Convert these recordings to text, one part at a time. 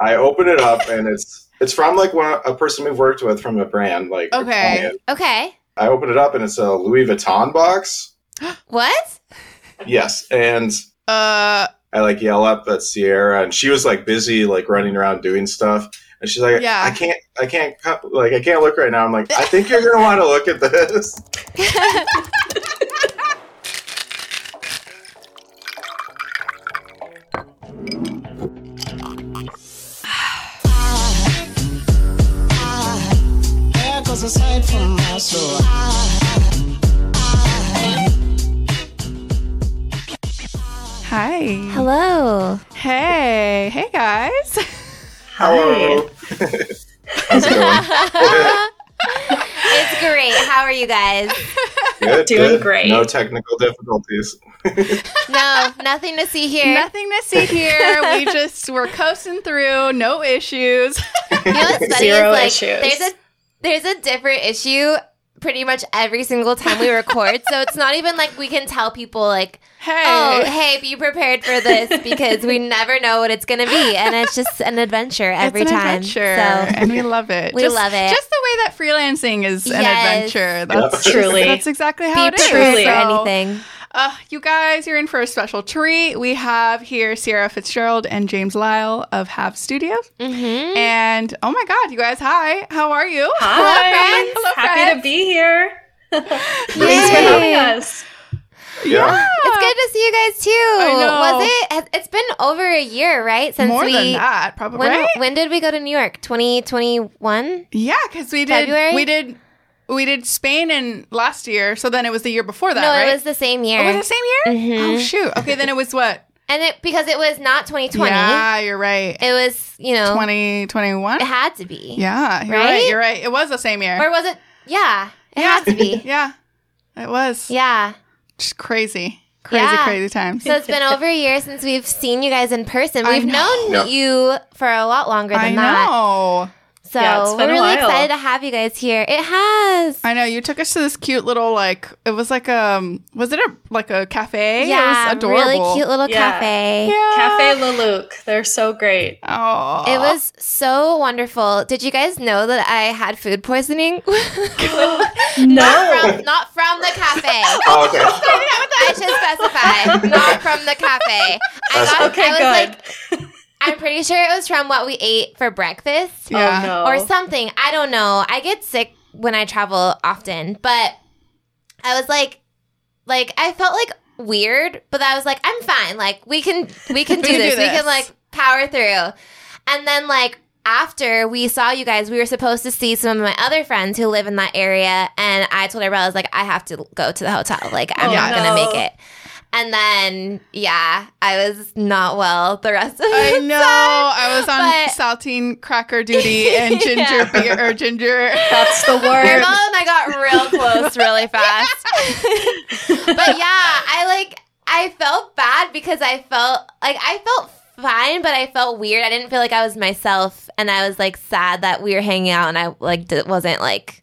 I open it up and it's it's from like one a person we've worked with from a brand like Okay. Okay. I open it up and it's a Louis Vuitton box. What? Yes, and Uh, I like yell up at Sierra, and she was like busy like running around doing stuff, and she's like, Yeah. I can't, I can't, like I can't look right now." I'm like, "I think you're gonna want to look at this." There goes a sight from my soul. hi. Hello. Hey. Hey, guys. Hello. How's it going? it's great. How are you guys? Good, Doing good. great. No technical difficulties. No, nothing to see here. Nothing to see here. we just we're coasting through, no issues. You know what's funny Zero is like issues. there's a there's a different issue pretty much every single time we record. so it's not even like we can tell people like, Hey. oh, hey, be prepared for this because we never know what it's gonna be, and it's just an adventure every it's an time. adventure, So and we love it. We Just- love it. Just the way that freelancing is an adventure. That's Truly. That's exactly how be it is. prepared for So, anything. Uh, you guys, you're in for a special treat. We have here Sierra Fitzgerald and James Lyle of Halves Studios. Mm-hmm. And oh my God, you guys, hi. How are you? Hi. friends. Hello, Happy friends. to be here. Thanks for Yay. having us. Yeah. It's good to see you guys too. I know. Was it? has- It's been over a year, right? Since More we. than that, probably. When right? when did we go to New York? Twenty twenty one. Yeah, because we did. February? We did. We did Spain in last year, so then it was the year before that, No, right? it was the same year. Oh, was it the same year? Mhm. Oh shoot. Okay, then it was what? and it because it was not twenty twenty. Yeah, you're right. It was you know Twenty twenty one. it had to be. Yeah, you're Right? right? You're right. It was the same year. Or was it? Yeah, it Yeah. had to be. yeah, it was. yeah. Just crazy, crazy, Yeah. crazy times. So it's been over a year since we've seen you guys in person. We've known Yeah. you for a lot longer than I that. know. So Yeah, it's we're a really while. excited to have you guys here. It has. I know. You took us to this cute little like. It was like um. Was it a like a cafe? yeah, it was adorable. really cute little Yeah. cafe. Yeah. Cafe Leluc. They're so great. Oh, It was so wonderful. Did you guys know that I had food poisoning? not No. from not from the cafe. Oh, okay. I should specify, not from the cafe. I got, Okay, I was good. like, I'm pretty sure it was from what we ate for breakfast Yeah. Oh, no. or something. I don't know. I get sick when I travel often, but I was like, like I felt like weird, but I was like, I'm fine. Like we can we can do can do this. We can like power through. And then like after we saw you guys, we were supposed to see some of my other friends who live in that area, and I told everybody I was like, I have to go to the hotel. Like I'm Oh, not gonna make it. And then yeah, I was not well the rest of the day. I know. time. I was on But- saltine cracker duty and ginger Yeah. beer or ginger. That's the Your word. mom and I got real close really fast. but yeah, I like I felt bad because I felt like I felt fine, but I felt weird. I didn't feel like I was myself, and I was like sad that we were hanging out, and I like d- wasn't like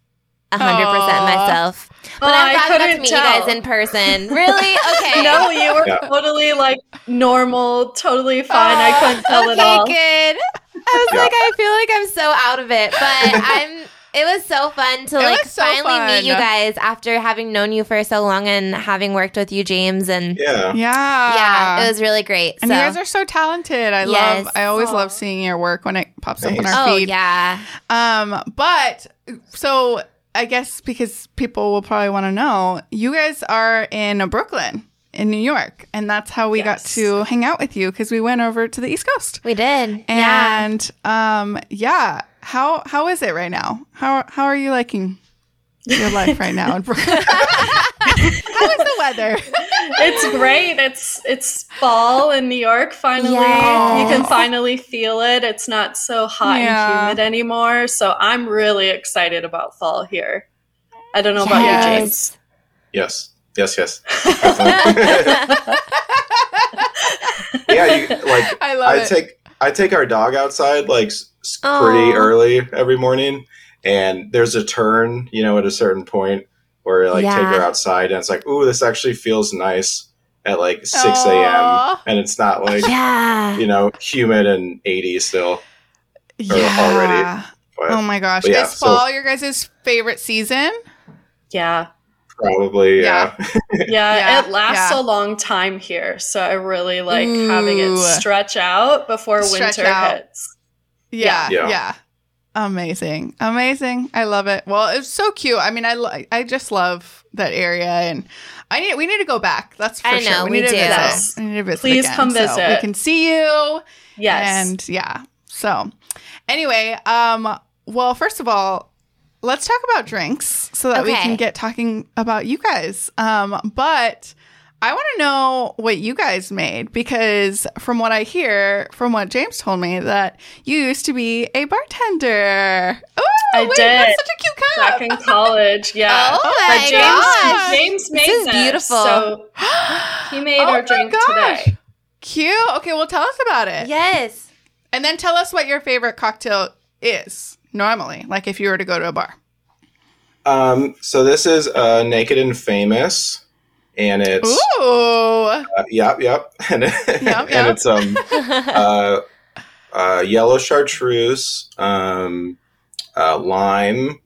hundred percent myself. But Oh, I'm I glad we got to couldn't meet you guys in person. Really? Okay. No, you were Yeah. totally like normal, totally fine. I couldn't tell okay, at all. good. I was Yeah. like, I feel like I'm so out of it, but I'm. It was so fun to It like so finally meet you guys after having known you for so long and having worked with you, James. And Yeah. Yeah. yeah, it was really great. And so. you guys are so talented. I Yes. love. I always Aw. love seeing your work when it pops up on Thanks. our oh feed. yeah, Um, but so I guess because people will probably want to know, you guys are in Brooklyn, in New York, and that's how we got to hang out with you because we went over to the East Coast. we did. yeah. And um, yeah, how how is it right now? How how are you liking your life right now in Brooklyn? how is the weather? It's great. It's it's fall in New York. Finally, Yes. you can finally feel it. It's not so hot Yeah. and humid anymore. So I'm really excited about fall here. I don't know about Yes. you, James. Yes. Yes. Yes. Yeah. You, like I love I it. take I take our dog outside like s- s- Aw. pretty early every morning, and there's a turn, you know, at a certain point where like take her outside, and it's like, ooh, this actually feels nice at like six a.m. and it's not like yeah. you know humid and eighty still. already. But Oh my gosh. but yeah, is so- fall your guys' favorite season? Yeah. probably, yeah. Yeah, Yeah, it lasts yeah. a long time here, so I really like having it stretch out before Stretch winter out. hits. Yeah, Yeah. yeah. Amazing. Amazing. I love it. Well, it's so cute. I mean, I lo- I just love that area and I need we need to go back. That's for I sure. know, we we need to do. visit. Yes. We need to visit Please again, come so we can see you. Yes. And yeah. So, anyway, um well, first of all, let's talk about drinks so that we can get talking about you guys. Um but I want to know what you guys made because from what I hear, from what James told me, that you used to be a bartender. Oh, I wait, did. That's such a cute cup. Back in college, yeah. Oh But my James, gosh. James made is this, beautiful. So he made Oh our drink gosh. today. Cute. Okay, well, tell us about it. Yes. And then tell us what your favorite cocktail is normally, like if you were to go to a bar. Um, so this is uh, Naked and Famous, and it's Ooh. uh, yep, yep, and, yep. and it's um uh, uh, yellow chartreuse, um, uh, lime,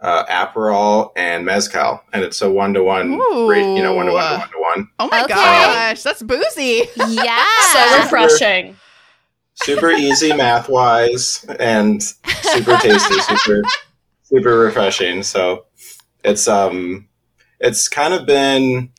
uh, Aperol, and mezcal, and it's a one to one, you know, one to one to one to one. Oh my Okay. gosh, that's boozy. Yeah. So refreshing. Super easy math wise, and super tasty, super super refreshing. So it's um it's kind of been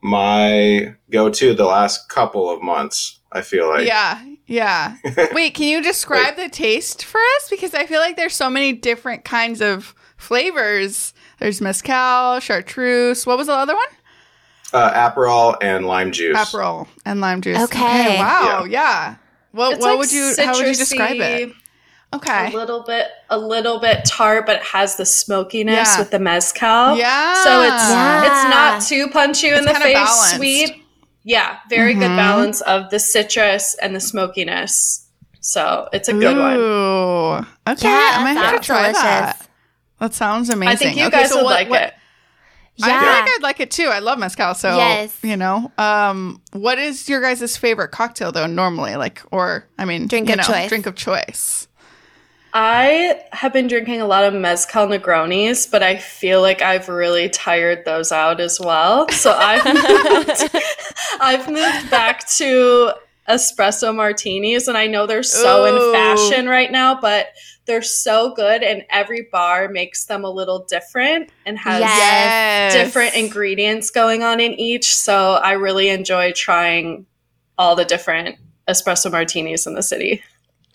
my go to the last couple of months. I feel like yeah, yeah. Wait, can you describe the taste for us? Because I feel like there's so many different kinds of flavors. There's mezcal, chartreuse. What was the other one? uh, Aperol and lime juice. Aperol and lime juice. Okay. wow. Yeah. What, It's what like would you? How would you describe it? Citrusy, Okay. A little bit, a little bit tart, but it has the smokiness Yeah. with the mezcal. Yeah. So it's Yeah. it's not too punchy in It's the face, balanced. sweet. Yeah, very good Mhm. balance of the citrus and the smokiness. So it's a good one. Okay. Yeah, I might that have to try delicious. that. That sounds amazing. I think you Okay, guys so would what- like what- it. Yeah. I feel like I'd like it too. I love mezcal. So, Yes. you know, um, what is your guys' favorite cocktail though? Normally, like, or I mean, Drink you of know, choice. Drink of choice. I have been drinking a lot of mezcal Negronis, but I feel like I've really tired those out as well. So I've moved, I've moved back to espresso martinis, and I know they're so Ooh. in fashion right now, but they're so good, and every bar makes them a little different and has Yes. different ingredients going on in each. So I really enjoy trying all the different espresso martinis in the city.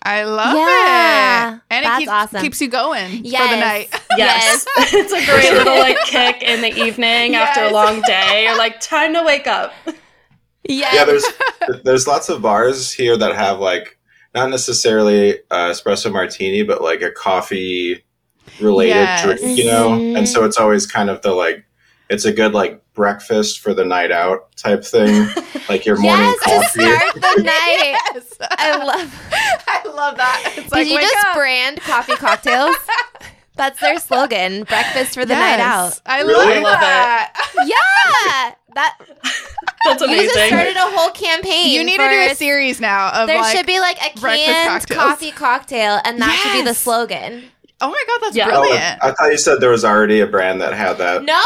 I love Yeah. it, and That's it keeps, awesome. keeps you going for the night. Yes. it's a great little like kick in the evening after a long day. You're like, time to wake up. Yes. Yeah, there's there's lots of bars here that have like not necessarily uh, espresso martini, but like a coffee related Yes. drink, you know. And so it's always kind of the like it's a good like breakfast for the night out type thing, like your morning yes, to coffee. start the night. yes, I love. I love that. It's Did like you wake just up. brand coffee cocktails? That's their slogan. Breakfast for the night out. I Really? love, Love it. that. Yeah, that That's you just started a whole campaign. You need to do a series now of There like, should be like a breakfast canned cocktails. coffee cocktail, and that should be the slogan. Oh my god, that's Yeah. Oh, brilliant. I thought you said there was already a brand that had that. No,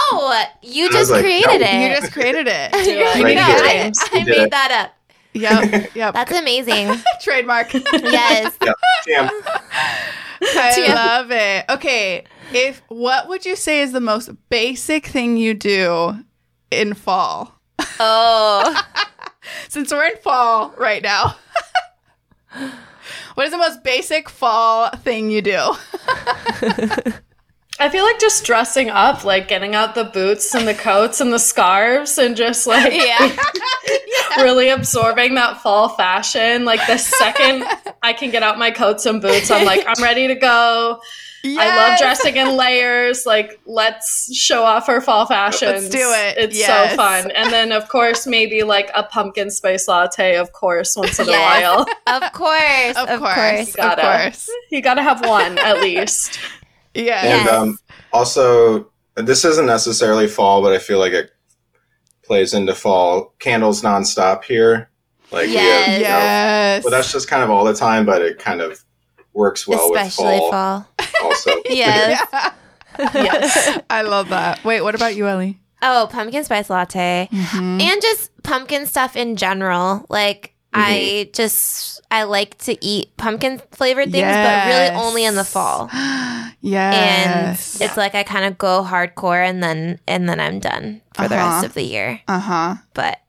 you And I was just like, created no. it. you just created it. Do. You Right need I, I made it. that up. Yep, yep. That's amazing. trademark. yes. Damn. I Yeah. love it. Okay, if what would you say is the most basic thing you do in fall? Oh, Since we're in fall right now. What is the most basic fall thing you do? I feel like just dressing up, like getting out the boots and the coats and the scarves and just like yeah. really absorbing that fall fashion. Like the second I can get out my coats and boots, I'm like, I'm ready to go. I love dressing in layers. Like, let's show off our fall fashions. do it. It's Yes. so fun. And then, of course, maybe like a pumpkin spice latte, of course, once in Yes. a while. Of course. Of, Of, course, course. of Gotta. course. You got to have one at least. Yes. And um, also, this isn't necessarily fall, but I feel like it plays into fall. Candles nonstop here. Like we have, Yes. you know, well, that's just kind of all the time, but it kind of works well Especially with fall, fall. Also. Yes. Yes. I love that. Wait, what about you, Ellie? Oh, pumpkin spice latte. Mm-hmm. And just pumpkin stuff in general. Like I just I like to eat pumpkin flavored things, but really only in the fall. Yes. And it's like I kind of go hardcore and then and then I'm done for the Uh-huh. rest of the year. uh huh. But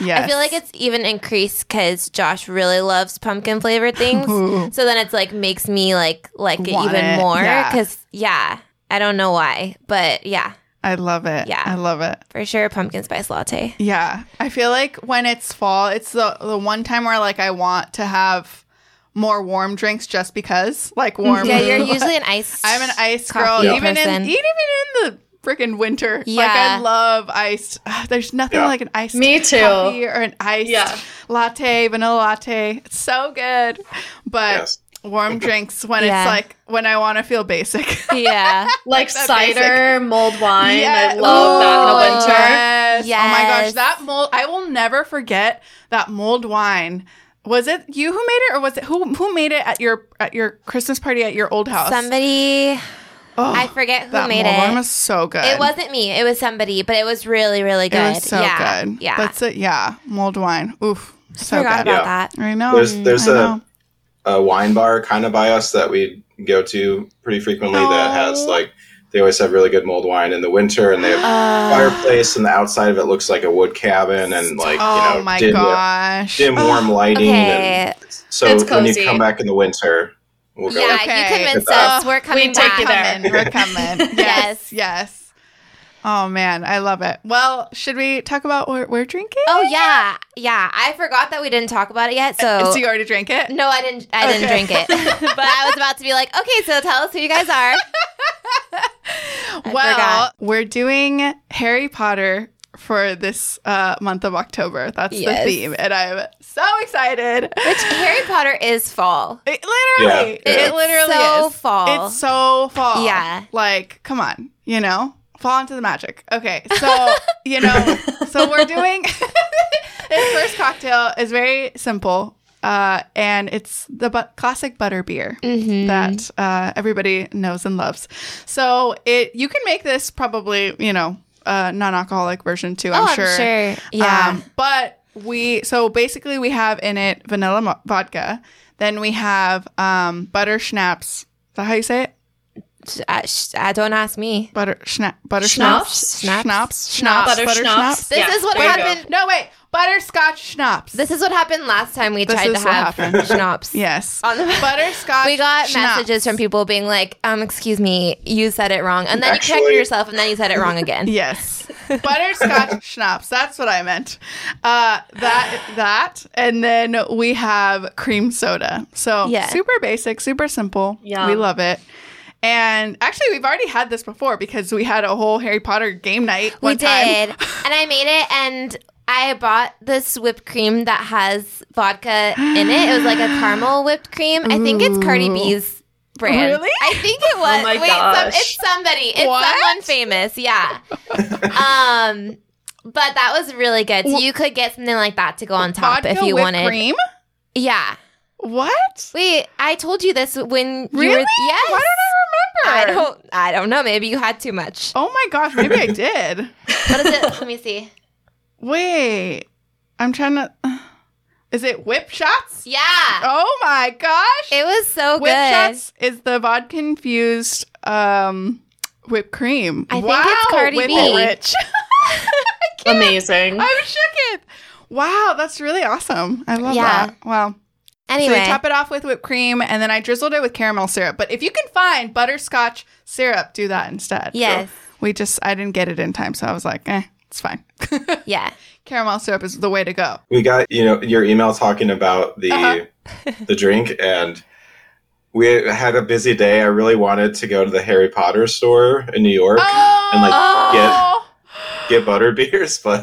Yes. I feel like it's even increased because Josh really loves pumpkin flavored things. So then it's like makes me like like it Want even it, more yeah. because yeah, I don't know why, but yeah, I love it. Yeah. I love it. for sure, pumpkin spice latte. Yeah. I feel like when it's fall, it's the the one time where like I want to have more warm drinks just because. Like warm Yeah, you're usually an ice. I'm an ice girl, coffee even person. in even in the freaking winter. Like Yeah. I love iced. Uh, there's nothing Yeah. like an iced Me too. coffee or an iced Yeah. latte, vanilla latte. It's so good. But Yes. warm drinks when Yeah. it's like when I want to feel basic. yeah. Like that cider, mulled wine. Yeah. I love that in the winter. Yes. Oh my gosh, that mold! I will never forget that mulled wine. Was it you who made it, or was it who who made it at your at your Christmas party at your old house? Somebody, Oh, I forget who that made mulled wine it. was so good. It wasn't me. It was somebody, but it was really, really good. It was so yeah. good. Yeah. That's it. Yeah, mulled wine. Oof, so Forgot good. about Yeah. that. I know. There's there's I a, know. a wine bar kind of by us that we go to pretty frequently that has Oh. like they always have really good mulled wine in the winter and they have Uh, fireplace and the outside of it looks like a wood cabin and like oh you know my dim, gosh. dim warm lighting okay. and so It's when you come back in the winter we'll go Yeah, Okay. you convinced us. We're coming we take back. you there. coming. We're coming. Yes, Yes. yes. Oh man, I love it. Well, should we talk about what we're drinking? Oh yeah, yeah. I forgot that we didn't talk about it yet. So so you already drank it? no, I didn't. I didn't drink it. but I was about to be like, okay, so tell us who you guys are. I well, forgot. we're doing Harry Potter for this uh, month of October. That's Yes. the theme, and I'm so excited. Which Harry Potter is fall. It literally, Yeah, yeah. it literally so is fall. It's so fall. Yeah. like come on, you know, fall into the magic. Okay, so you know, so we're doing this first cocktail is very simple. Uh, and it's the but- classic butter beer Mm-hmm. that uh, everybody knows and loves. So it you can make this probably you know a non-alcoholic version too. I'm oh, sure. I'm sure. Yeah. Um, but we so basically we have in it vanilla mo- vodka. Then we have um, butter schnapps. Is that how you say it? uh, sh- uh, don't ask me. Butter schna- butter Schnapps? schnapps. Schnapps? Schnapps. Butter Butter schnapps. This Yeah, is what there you go. happened. No wait, butterscotch schnapps. This is what happened last time we This tried to is what have happened. schnapps. yes. On the Butterscotch. we got schnapps. messages from people being like, um, excuse me, you said it wrong. And then you corrected Actually- yourself and then you said it wrong again. Yes. Butterscotch schnapps. That's what I meant. Uh, that that, and then we have cream soda. So Yeah. super basic, super simple. Yeah. We love it. And actually, we've already had this before because we had a whole Harry Potter game night. We One time. did. and I made it and I bought this whipped cream that has vodka in it. It was like a caramel whipped cream. I think it's Cardi B's brand. Really? I think it was. Oh my Wait, some, gosh. it's somebody. It's What? someone famous. Yeah. um but that was really good. So you could get something like that to go on top Vodka if you whipped wanted. cream. Yeah. What? Wait, I told you this when you were Yes. Why don't I remember? I don't I don't know. Maybe you had too much. Oh my gosh, maybe I did. What is it? Let me see. Wait, I'm trying to. Is it whip shots? Yeah. Oh my gosh! It was so whip good. Whip shots is the vodka infused um, whipped cream. I think wow, it's Cardi whip B. rich. Amazing. I'm shook. Wow, that's really awesome. I love Yeah. that. Wow. Anyway, So we top it off with whipped cream, and then I drizzled it with caramel syrup. But if you can find butterscotch syrup, do that instead. Yes. We just I didn't get it in time, so I was like, eh, it's fine. yeah. caramel syrup is the way to go. we got you know your email talking about the Uh-huh. the drink and we had a busy day i really wanted to go to the harry potter store in new york Oh, and like get get butter beers but,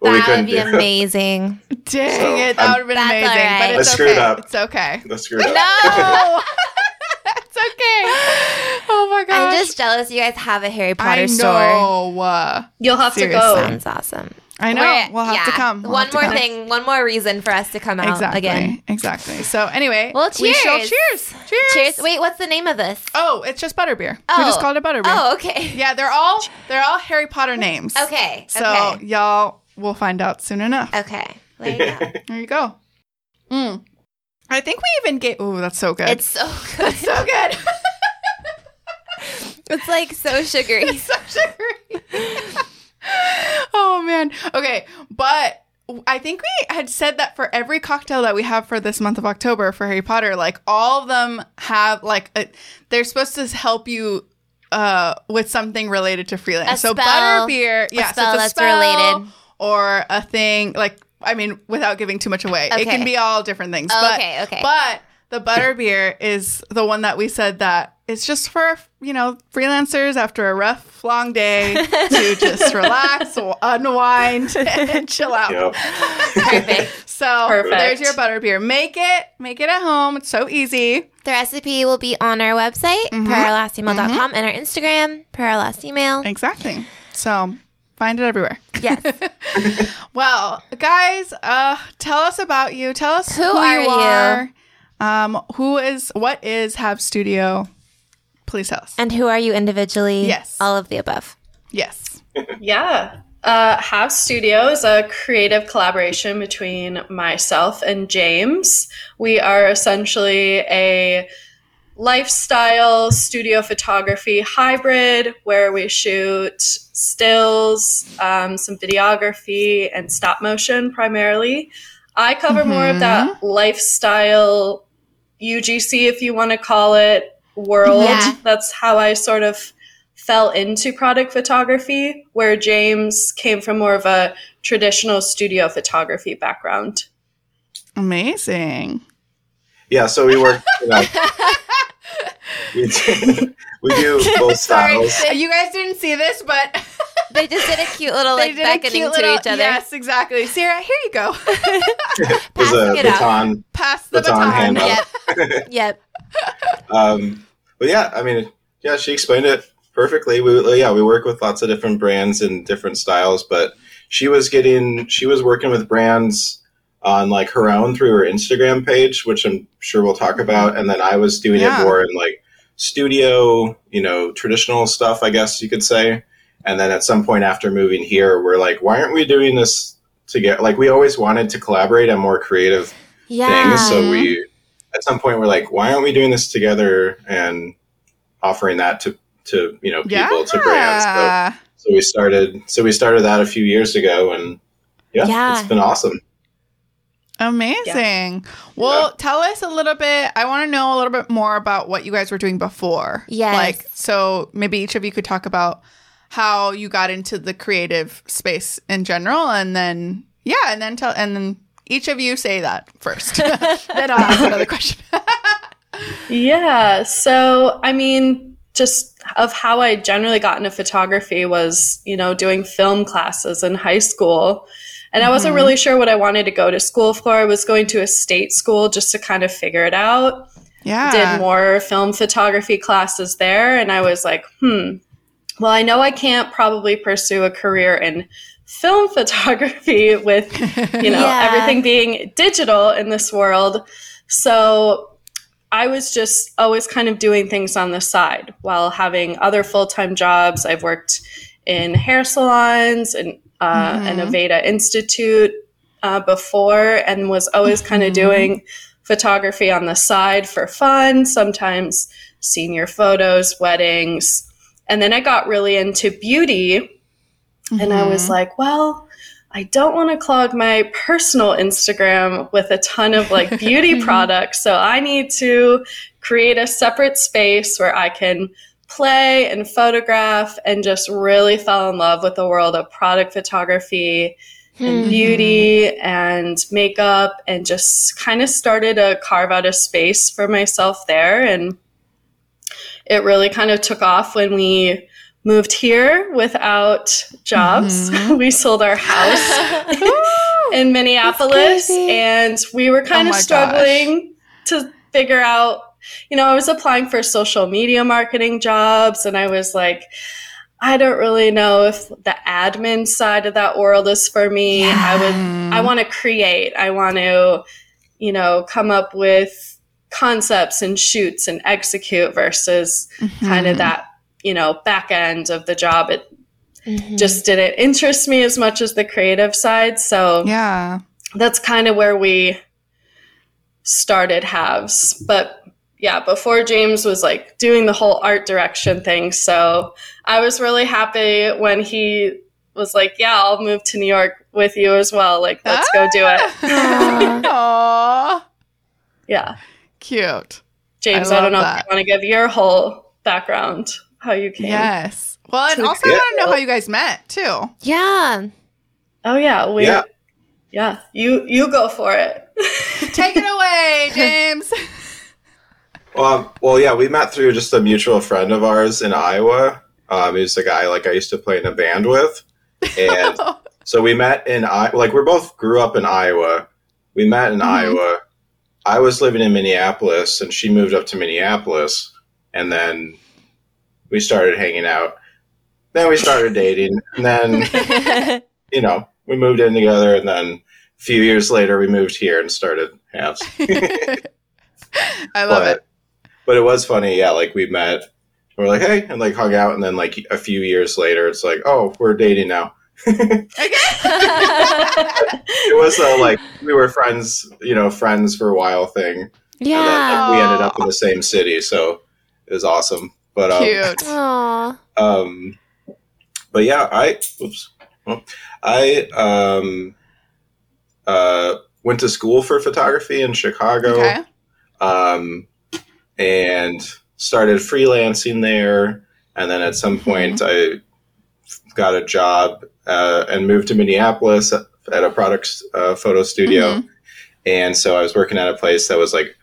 but we couldn't would be do amazing. dang So, it! That would have been That's amazing. all right. But I it's screwed okay. up. It's okay. Let's screw it up. No. it's okay. Oh my gosh! I'm just jealous you guys have a Harry Potter I store. know. Uh, You'll have Seriously. to go. Sounds awesome. I know. We're- we'll have to come. We'll one more come. thing, one more reason for us to come out Exactly. again. Exactly. So anyway, Well, we shall cheers. cheers. Cheers. Cheers. Wait, what's the name of this? Oh, it's just butterbeer. We Oh. just called it butterbeer. Oh, okay. Yeah, they're all they're all Harry Potter names. Okay. So okay. y'all will find out soon enough. Okay. There you go. There you go. Mm. I think we even gave. Oh, that's so good. It's so good. It's so good. It's like so sugary. it's so sugary. oh man. Okay, but I think we had said that for every cocktail that we have for this month of October for Harry Potter, like all of them have like a, they're supposed to help you uh with something related to freelance. So butterbeer, yeah, spell so it's a that's spell related. or a thing like I mean, without giving too much away, it can be all different things. Oh, but, okay, okay. But the butterbeer is the one that we said that it's just for you know freelancers after a rough long day to just relax, unwind, and chill out. Yep. Perfect. So Perfect. there's your butterbeer. Make it, make it at home. It's so easy. The recipe will be on our website, Mhm. perourlastemail.com, and our Instagram, per our last email. Exactly. So find it everywhere. Yes. Well, guys, uh, tell us about you. Tell us who, Who are you you? Are. Um, who is what is Halves Studio? Please tell us. and who are you individually? Yes. All of the above. yes. Yeah. Uh, Halves Studio is a creative collaboration between myself and James. We are essentially a lifestyle studio photography hybrid where we shoot stills, um, some videography, and stop motion primarily. I cover more of that lifestyle UGC, if you want to call it, world. Yeah. That's how I sort of fell into product photography, where James came from more of a traditional studio photography background. Amazing. Yeah, so we work. You know, we, do, we do both Sorry, styles. you guys didn't see this, but They just did a cute little they like beckoning cute to each other. Yes, exactly. Sarah, here you go. There's Passing a it out. baton. Pass the Baton baton. handout. Yep. yep. Um, but yeah, I mean, yeah, she explained it perfectly. We yeah, we work with lots of different brands and different styles, but she was getting she was working with brands on like her own through her Instagram page, which I'm sure we'll talk about, and then I was doing Yeah. it more in like studio, you know, traditional stuff, I guess you could say. And then at some point after moving here, we're like, why aren't we doing this together? Like we always wanted to collaborate on more creative Yeah. things. So we, at some point, we're like, why aren't we doing this together and offering that to to you know people to brands? So, so we started. So we started that a few years ago, and yeah, Yeah. it's been awesome. Amazing. Well, Yeah. tell us a little bit. I want to know a little bit more about what you guys were doing before. Yes. Like, so maybe each of you could talk about how you got into the creative space in general, and then yeah, and then tell, and then each of you say that first. then I'll ask another question. Yeah. So, I mean, just of how I generally got into photography was, you know, doing film classes in high school. And I wasn't Mhm. really sure what I wanted to go to school for. I was going to a state school just to kind of figure it out. yeah. Did more film photography classes there. And I was like, hmm, well, I know I can't probably pursue a career in film photography with you know Yeah. everything being digital in this world so i was just always kind of doing things on the side while having other full-time jobs i've worked in hair salons and uh, Mhm. an aveda institute uh, before and was always kind of doing photography on the side for fun sometimes senior photos weddings and then i got really into beauty and I was Mhm. like, well, I don't want to clog my personal Instagram with a ton of like beauty products. So I need to create a separate space where I can play and photograph and just really fell in love with the world of product photography and Hmm. beauty and makeup and just kind of started to carve out a space for myself there. And it really kind of took off when we moved here without jobs. Mhm. we sold our house in Minneapolis and we were kind Oh of struggling to figure out you know, I was applying for social media marketing jobs and I was like I don't really know if the admin side of that world is for me. I would I want to create. I want to, you know, come up with concepts and shoots and execute versus kind of that, you know, back end of the job. It Mhm. just didn't interest me as much as the creative side. So Yeah. that's kind of where we started halves. But yeah, before James was like doing the whole art direction thing. So I was really happy when he was like, Yeah, I'll move to New York with you as well. Like, let's go do it. Ah. Aw. Yeah. Cute. James, I I, don't know love if you want to give your whole background, how you came. Yes. Well, and also I Yeah. want to know how you guys met too. Yeah. Oh yeah, we Yeah. yeah. You you go for it. Take it away, James. Well, um, well, yeah, we met through just a mutual friend of ours in Iowa. Um, he was a guy like I used to play in a band with, and so we met in I like we're both grew up in Iowa. We met in Mhm. Iowa. I was living in Minneapolis, and she moved up to Minneapolis, and then we started hanging out. Then we started dating, and then you know we moved in together, and then a few years later we moved here and started halves. I love but, it. But it was funny, yeah. Like we met, we're like, hey, and like hung out, and then like a few years later, it's like, oh, we're dating now. It was uh, like we were friends, you know, friends for a while thing, and then yeah. like, we ended up in the same city, so it was awesome. But um, Cute. Aw. um, but yeah, I oops, well, I um, uh, went to school for photography in Chicago. Okay. um, and started freelancing there. And then at some point, I got a job uh, and moved to Minneapolis at, a product uh, photo studio. Mhm. And so I was working at a place that was like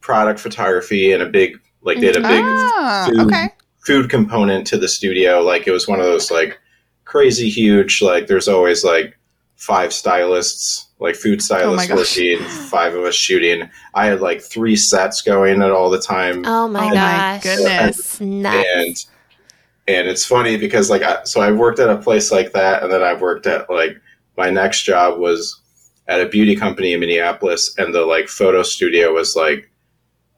product photography and a big, like, they had a big Ah, food, okay. food component to the studio. Like, it was one of those, like, crazy huge, like, there's always like five stylists, like food Oh my stylists gosh. working, five of us shooting. I had like three sets going at all the time. Oh my oh my gosh. goodness. It's nuts. and and it's funny because like I, so I worked at a place like that, and then I've worked at like my next job was at a beauty company in Minneapolis, and the like photo studio was like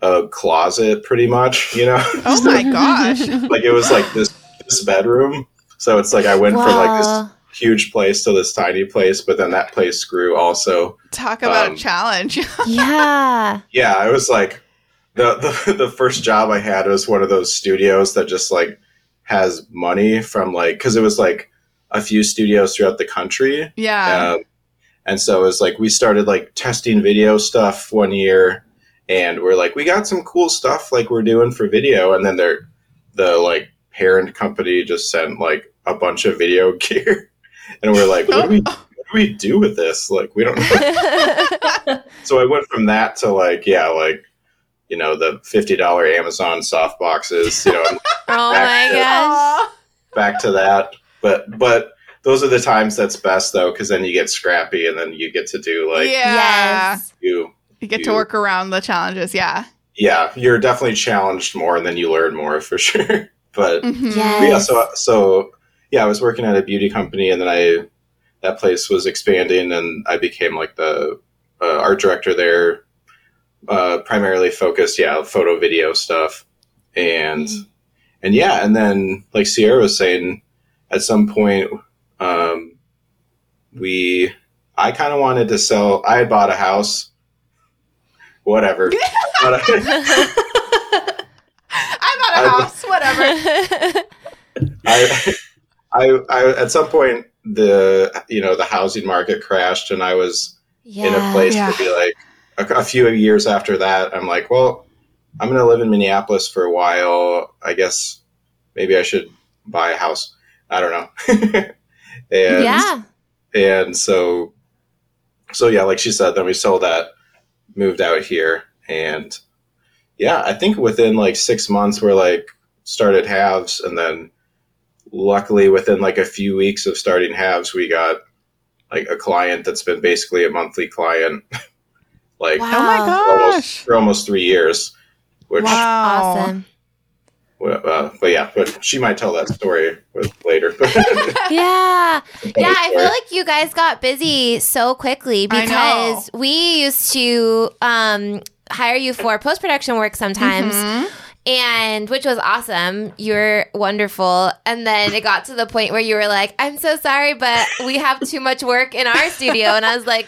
a closet, pretty much. You know, Oh my gosh. like it was like this this bedroom. So it's like I went from like this Wow. Huge place to this tiny place, but then that place grew also. Talk about Um, a challenge. yeah. Yeah, I was like the, the the first job I had was one of those studios that just like has money from like because it was like a few studios throughout the country. yeah. Um, and so it was like we started like testing video stuff one year, and we're like, we got some cool stuff like we're doing for video, and then they're the like parent company just sent like a bunch of video gear, and we're like, what do we what do we do with this? Like we don't know. so I went from that to like yeah, like you know the fifty dollar Amazon soft boxes, you know, oh my Back to- gosh. Back to that. But but those are the times that's best though, because then you get scrappy and then you get to do like yeah. you You get to work around the challenges. Yeah. yeah, you're definitely challenged more and then you learn more for sure. But, Mhm. Yeah. but yeah, so so yeah, I was working at a beauty company and then I that place was expanding and I became like the uh, art director there, uh, primarily focused yeah photo video stuff and and yeah and then like Sierra was saying at some point um, we I kind of wanted to sell. I had bought a house. Whatever. I- at a house. Whatever. I, I, I, at some point, the you know the housing market crashed, and I was yeah. in a place Yeah. to be like a, a few years after that. I'm like, well, I'm going to live in Minneapolis for a while. I guess maybe I should buy a house. I don't know. and yeah. and so so yeah, like she said, then we sold that, moved out here, and yeah, I think within like six months we're like started halves, and then luckily within like a few weeks of starting halves, we got like a client that's been basically a monthly client, like Wow. Oh my almost gosh. for almost three years, which Wow. Awesome. well, uh, but yeah, but she might tell that story later. yeah. Funny Yeah, I feel like you guys got busy so quickly because we used to um, hire you for post production work sometimes. Mhm. And which was awesome. You're wonderful. And then it got to the point where you were like, I'm so sorry, but we have too much work in our studio. And I was like,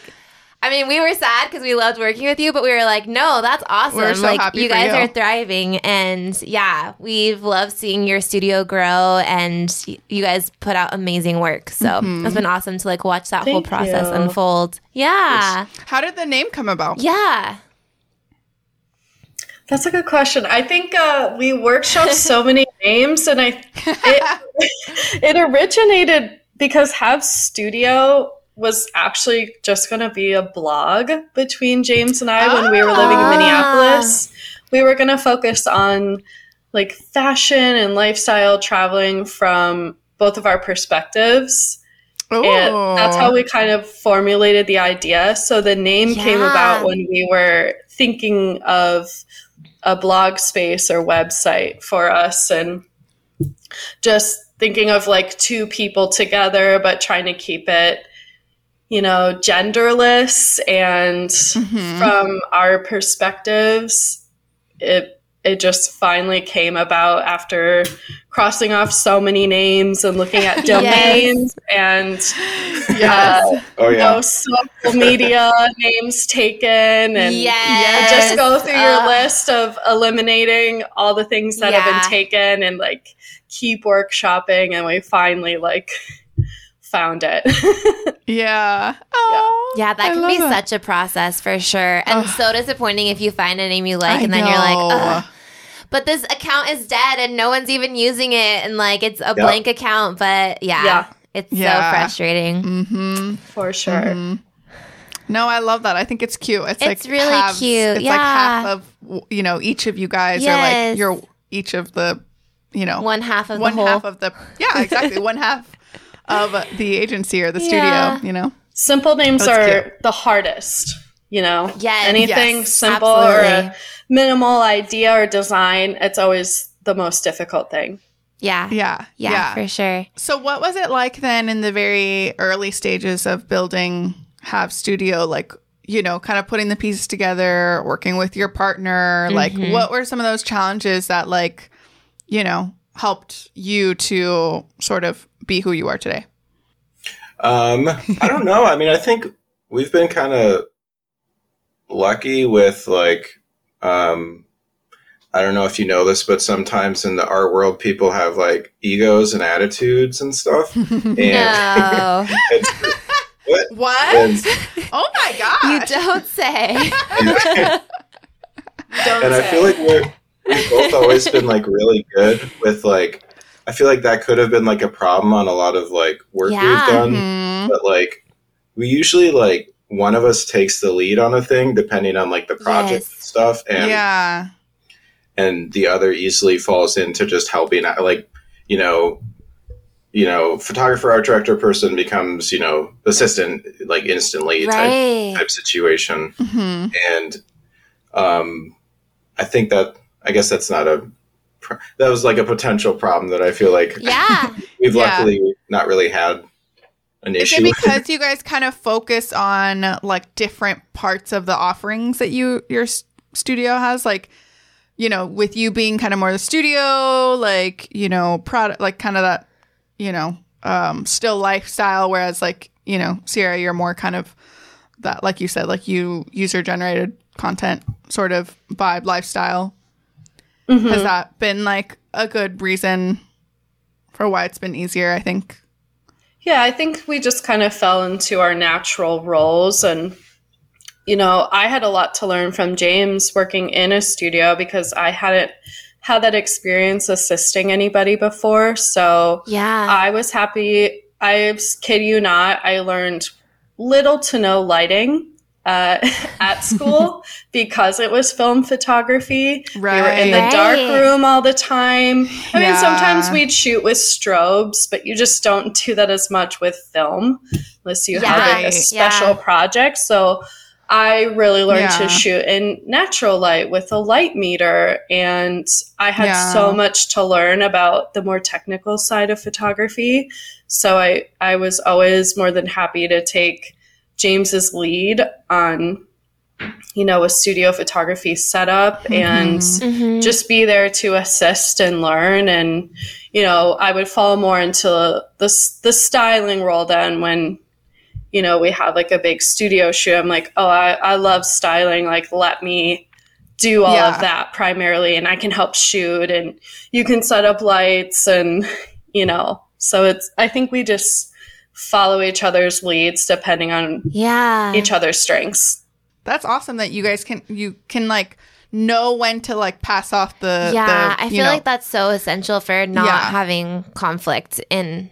I mean, we were sad because we loved working with you, but we were like, no, that's awesome. We're so like, happy you guys you. are thriving. And yeah, we've loved seeing your studio grow and you guys put out amazing work. So Mm-hmm. it's been awesome to like watch that whole process you. unfold. Yeah. How did the name come about? Yeah. That's a good question. I think uh, we workshopped so many names, and I it, it originated because Halves Studio was actually just going to be a blog between James and I when we were living in Ah. Minneapolis. We were going to focus on like fashion and lifestyle traveling from both of our perspectives. And that's how we kind of formulated the idea. So the name came about when we were thinking of a blog space or website for us and just thinking of like two people together, but trying to keep it, you know, genderless. And Mhm. from our perspectives, it it just finally came about after crossing off so many names and looking at domains and Yes. uh, oh you yeah, know, social media names taken and Yes. just go through your Uh, list of eliminating all the things that have been taken and like keep workshopping and we finally like found it. yeah. Oh, Yeah, that I can be it. such a process for sure. And Ugh. so disappointing if you find a name you like I and then you're like. Ugh. but this account is dead and no one's even using it. And like, it's a Yep. blank account. But yeah, Yeah. it's Yeah. so frustrating. Mm-hmm. For sure. Mhm. No, I love that. I think it's cute. It's, It's like really halves- cute. It's like half of you know each of you guys are like you're each of the you know One half of one the whole. half of the yeah exactly one half of the agency or the Yeah. studio. You know. Simple names That's are cute. the hardest, you know. Yes. Anything Yes, simple or absolutely. a minimal idea or design, it's always the most difficult thing. yeah. Yeah. Yeah, for sure. So, what was it like then in the very early stages of building Halves Studio? Like, you know, kind of putting the pieces together, working with your partner. Like, Mhm. what were some of those challenges that, like, you know, helped you to sort of be who you are today? Um, I don't know. I mean, I think we've been kind of lucky with like, um, I don't know if you know this, but sometimes in the art world, people have like egos and attitudes and stuff. And No, what? what? And, oh my god! you don't say. Don't and I feel like we're we've both always been like really good with like. I feel like that could have been like a problem on a lot of like work Yeah. we've done. Mhm. but like we usually like one of us takes the lead on a thing depending on like the project Yes. and stuff and yeah. and the other easily falls into just helping out like you know you know photographer art director person becomes you know assistant like instantly type right. type situation hmm and um i think that i guess that's not a that was like a potential problem that i feel like Yeah. we've Yeah. luckily not really had an Is issue it because you guys kind of focus on like different parts of the offerings that you your studio has? Like, you know, with you being kind of more the studio, like you know, product, like kind of that, you know, um, still lifestyle. Whereas, like you know, Sierra, you're more kind of that, like you said, like you user generated content sort of vibe lifestyle. Mhm. Has that been like a good reason for why it's been easier? I think. Yeah, I think we just kind of fell into our natural roles. And, you know, I had a lot to learn from James working in a studio because I hadn't had that experience assisting anybody before. So Yeah. I was happy. I kid you not, I learned little to no lighting uh, at school because it was film photography. We were in the Right. dark room all the time. I mean, sometimes we'd shoot with strobes, but you just don't do that as much with film unless you have like a special Yeah. project. So I really learned Yeah. to shoot in natural light with a light meter, and I had Yeah. so much to learn about the more technical side of photography. So I, I was always more than happy to take James's lead on, you know, a studio photography setup and Mhm. Mhm. just be there to assist and learn and you know i would fall more into the the styling role then when you know we had like a big studio shoot i'm like oh i, I love styling like let me do all Yeah. of that primarily and i can help shoot and you can set up lights and you know so it's i think we just follow each other's leads depending on yeah. each other's strengths That's awesome that you guys can you can like know when to like pass off the yeah, the, I feel know- like that's so essential for not Yeah. having conflict in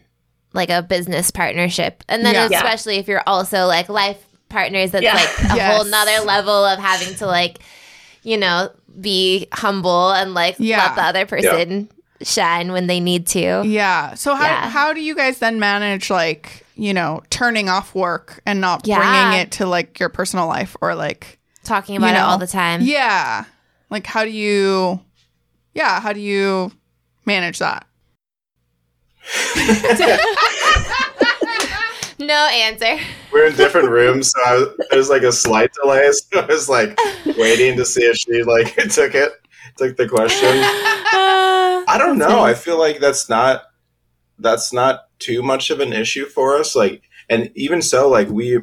like a business partnership. And then Yeah. Yeah. especially if you're also like life partners, that's Yeah. like a Yes. whole nother level of having to like, you know, be humble and like Yeah. let the other person shine when they need to. Yeah. So how Yeah. how do you guys then manage like, you know, turning off work and not Yeah. bringing it to like your personal life or like Talking about You it all the time. Yeah. Like how do you Yeah, how do you manage that? No answer. We're in different rooms, so I was, there's like a slight delay. So I was like waiting to see if she like took it, took the question. I don't know. I feel like that's not that's not too much of an issue for us. Like, and even so, like we,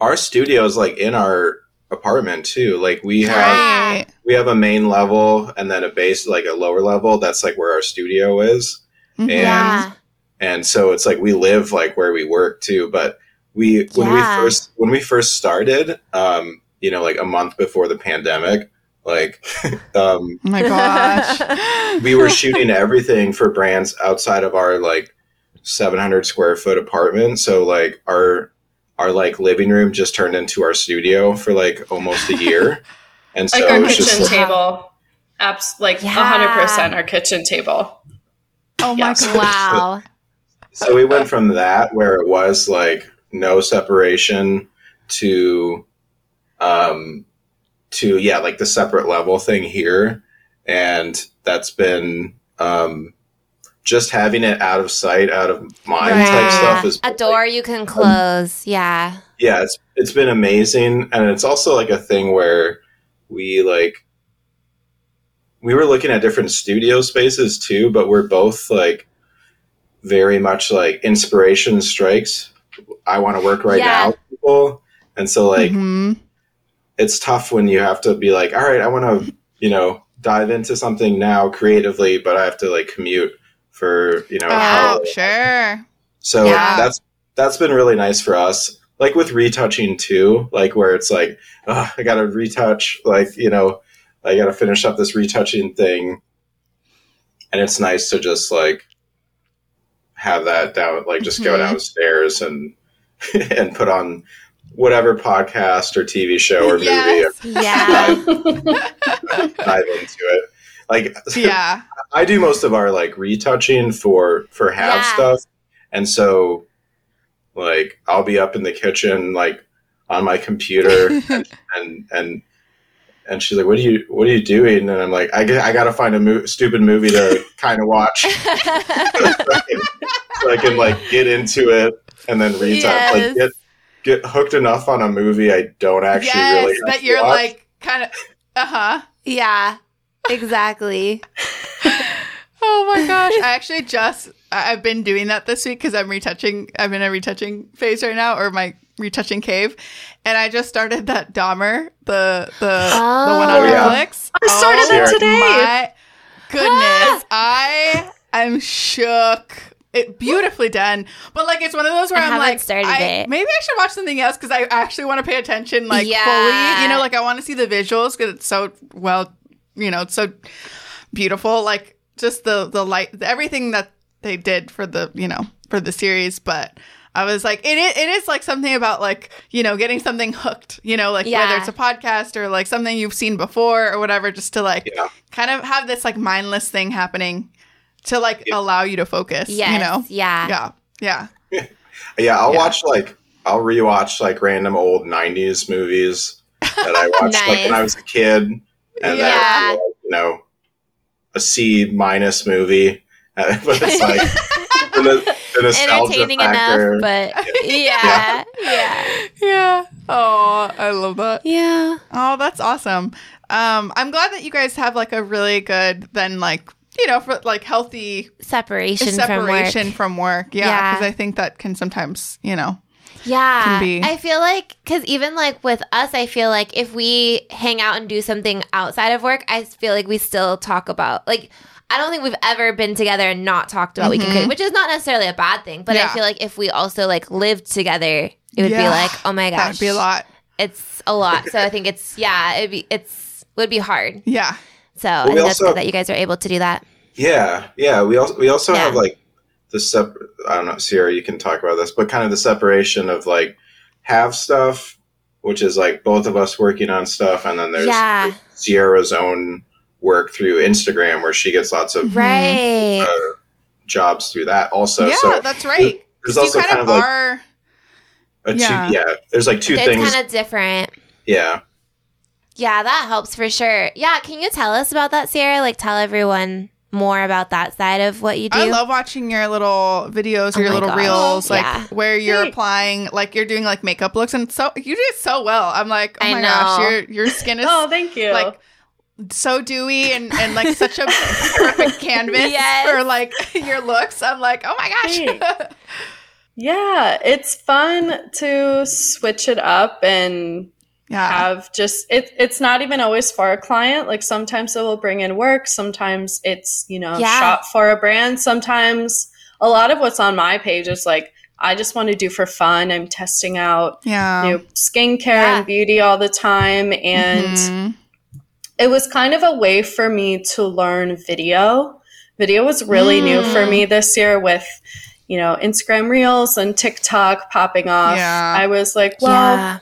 our studio is like in our apartment too. Like we have Right. we have a main level and then a base like a lower level. That's like where our studio is. Mhm. And- yeah. and so it's like we live like where we work too but we when Yeah. we first when we first started um you know like a month before the pandemic like um Oh my gosh. we were shooting everything for brands outside of our like 700 square foot apartment so like our our like living room just turned into our studio for like almost a year and so like our it was just kitchen like, table abs like Yeah. 100% our kitchen table oh my Yes. gosh. Wow. so we went from that where it was like no separation to um to yeah like the separate level thing here and that's been um just having it out of sight out of mind type stuff is a door you can close. Yeah. yeah it's it's been amazing and it's also like a thing where we like we were looking at different studio spaces too but we're both like very much like inspiration strikes i want to work right Yeah. now people and so like Mhm. It's tough when you have to be like all right i want to you know dive into something now creatively but i have to like commute for you know Oh, sure. so Yeah. that's that's been really nice for us. Like with retouching too, like where it's like, oh, I got to retouch, like you know, I got to finish up this retouching thing, and it's nice to just like have that down, like just go Mhm. downstairs and and put on whatever podcast or TV show or movie Yes. Yeah. and dive into it. Like Yeah. I do most of our like retouching for for Halves Yeah. stuff, and so like I'll be up in the kitchen like on my computer and and and she's like, "What are you What are you doing?" And I'm like, "I g- I gotta find a mo- stupid movie to kind of watch so, I can, so I can like get into it and then retouch Yes. like get get hooked enough on a movie I don't actually yes, really have that you're watch. like kind of uh huh. yeah. Exactly. Oh my gosh! I actually just I- I've been doing that this week because I'm retouching. I'm in a retouching phase right now, or my retouching cave, and I just started that Dahmer, the the the one on Oh, yeah. Netflix. I started oh, it today. My goodness, I am shook. It beautifully done, but like it's one of those where I I'm like, started I- it. maybe I should watch something else because I actually want to pay attention, like Yeah. fully. You know, like I want to see the visuals because it's so well, you know, it's so beautiful. Like just the the light, everything that they did for the you know for the series. But I was like, it is, it is like something about like you know getting something hooked. You know, like Yeah. whether it's a podcast or like something you've seen before or whatever, just to like Yeah. kind of have this like mindless thing happening to like Yeah. allow you to focus. Yes. You know. Yeah. Yeah. Yeah. Yeah, I'll Yeah. watch like I'll rewatch like random old '90s movies that I watched like when I was a kid, and Yeah. then you know a C minus movie, uh, but it's like the, the Entertaining factor. enough, but yeah, yeah, Yeah. Oh, I love that. yeah. Oh, that's awesome. Um, I'm glad that you guys have like a really good, then like you know, for like healthy Separation, separation from work. from work. Yeah, Yeah. because I think that can sometimes, you know, Yeah, can be. I feel like because even like with us, I feel like if we hang out and do something outside of work, I feel like we still talk about like. I don't think we've ever been together and not talked about weekend Mhm. cooking, which is not necessarily a bad thing. But Yeah. I feel like if we also like lived together, it would be like, oh my gosh, that would be a lot. It's a lot. So I think it's yeah, it'd be it's would be hard. Yeah. So I we think that's also- good that you guys are able to do that. Yeah, yeah. We also we also Yeah. have like the sep. I don't know, Sierra. You can talk about this, but kind of the separation of like Halves stuff, which is like both of us working on stuff, and then there's Yeah. Sierra's own work through Instagram, where she gets lots of. Right. uh, jobs through that. Also, yeah, so that's right. there's 'Cause you also kind, kind of of like are. a two, yeah. yeah. There's like two it's things. kind of different. yeah. Yeah, that helps for sure. Yeah, can you tell us about that, Sierra? Like, tell everyone more about that side of what you do. I love watching your little videos or Oh your little gosh. reels, like Yeah. where you're applying, like you're doing like makeup looks, and so you do it so well. I'm like, oh I my gosh, your your skin is Oh, thank you. like so dewy and and like such a perfect canvas Yes. for like your looks. I'm like, oh my gosh. yeah, it's fun to switch it up and yeah, have just it, it's not even always for a client like sometimes it will bring in work sometimes it's you know Yeah. shop for a brand sometimes a lot of what's on my page is like i just want to do for fun i'm testing out yeah. new skincare Yeah. and beauty all the time and Mhm. it was kind of a way for me to learn video. Video was really new for Mm. me this year with, you know, Instagram Reels and TikTok popping off. I was like, well, yeah.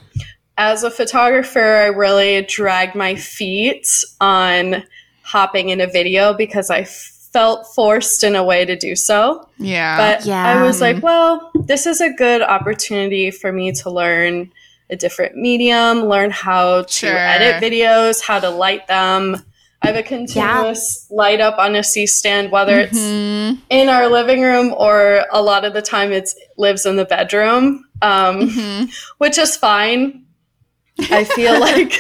As a photographer, I really dragged my feet on hopping in a video because I felt forced in a way to do so. yeah, But Yeah. I was like, well, this is a good opportunity for me to learn a different medium, learn how to Sure. edit videos, how to light them. I have a continuous light up on a C stand, whether it's Mhm. in our living room or a lot of the time it lives in the bedroom, um, Mhm. which is fine. I feel like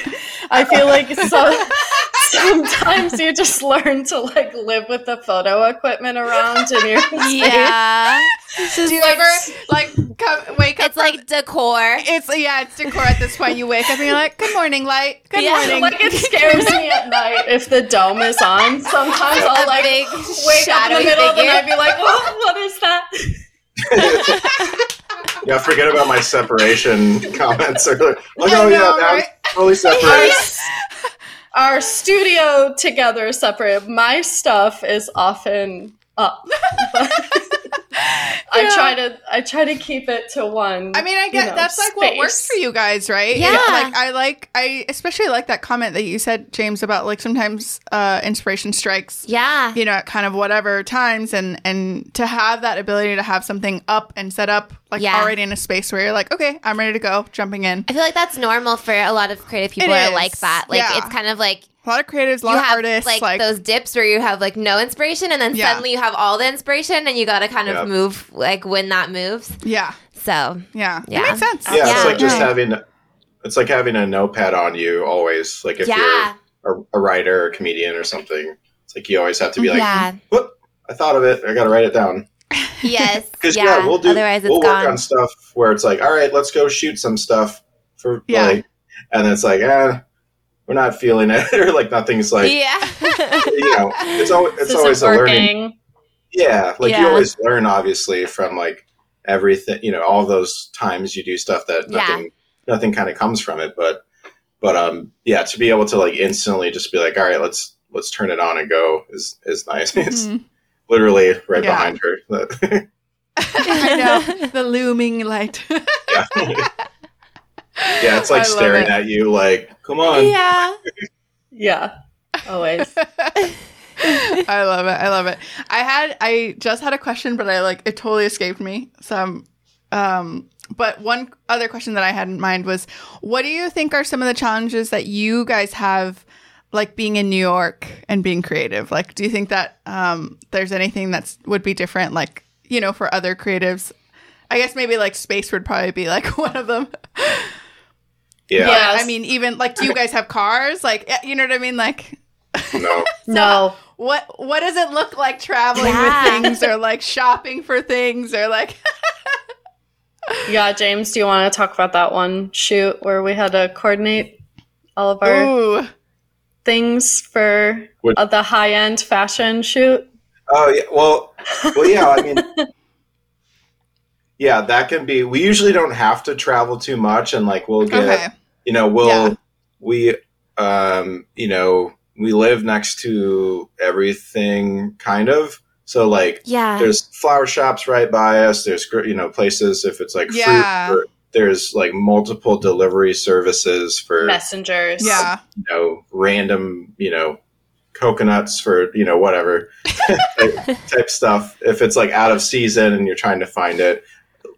I feel like so sometimes you just learn to like live with the photo equipment around in your space. Yeah. Do you ever like come, wake up? It's like decor. it's yeah, it's decor at this point. You wake up and you're like, "Good morning, light. Good Yeah, morning." Like it scares me at night if the dome is on. Sometimes I'll like wake up in the shadowy middle of the night and be like, "Oh, what is that?" yeah, forget about my separation comments. Earlier. Like, oh yeah, now right? totally Our, separate. our studio together is separate. My stuff is often up. I Yeah. try to I try to keep it to one. I mean, I get you know, that's like what works for you guys, right? Yeah. Like I like I especially like that comment that you said, James, about like sometimes uh inspiration strikes, Yeah. you know, at kind of whatever times and and to have that ability to have something up and set up like Yeah. already in a space where you're like, okay, I'm ready to go, jumping in. I feel like that's normal for a lot of creative people It are is. like that. Like Yeah. it's kind of like A lot of creatives, a lot you of have artists, like, like, those dips where you have like no inspiration and then Yeah. suddenly you have all the inspiration and you got to kind of Yeah. move like when that moves. yeah, So yeah, Yeah. It makes sense. Yeah, it's like just Yeah. having it's like having a notepad on you always. Like if yeah, you're a, a writer or a comedian or something, it's like you always have to be like, yeah, "Whoop! I thought of it. I got to write it down." yes, Because yeah. yeah. we'll do. Otherwise, it's we'll gone. work on stuff where it's like, "All right, let's go shoot some stuff for Yeah. like," and then it's like, "Ah, we're not feeling it," or like nothing's like, yeah, you know, it's always it's This always isn't a learning. Yeah, like Yeah. you always learn, obviously, from like everything. You know, all those times you do stuff that Yeah. nothing, nothing kind of comes from it. But, but um, yeah, to be able to like instantly just be like, all right, let's let's turn it on and go is is nice. It's Mhm. literally right Yeah. behind her. I know the looming light. yeah, yeah, it's like love staring it. at you, like, come on. yeah. Yeah. Always. I love it. I love it. I had I just had a question, but I like it totally escaped me. So um, um but one other question that I had in mind was, what do you think are some of the challenges that you guys have, like being in New York and being creative? Like, do you think that um, there's anything that's would be different, like you know, for other creatives? I guess maybe like space would probably be like one of them. Yeah. Yeah. I mean, even like, do you guys have cars? Like, you know what I mean? Like, No. No. what what does it look like traveling Yeah. with things, or like shopping for things, or like? Yeah, James, do you want to talk about that one shoot where we had to coordinate all of our Ooh. things for What- uh, the high end fashion shoot? Oh yeah. Well, well, yeah. I mean, yeah, that can be. We usually don't have to travel too much, and like we'll get, Okay. You know, we'll Yeah. we, um, you know, we live next to everything, kind of. So like, Yeah. there's flower shops right by us. There's you know places if it's like Yeah. fruit. Or, there's like multiple delivery services for Messengers. Yeah. you know random you know coconuts for you know whatever type, type stuff if it's like out of season and you're trying to find it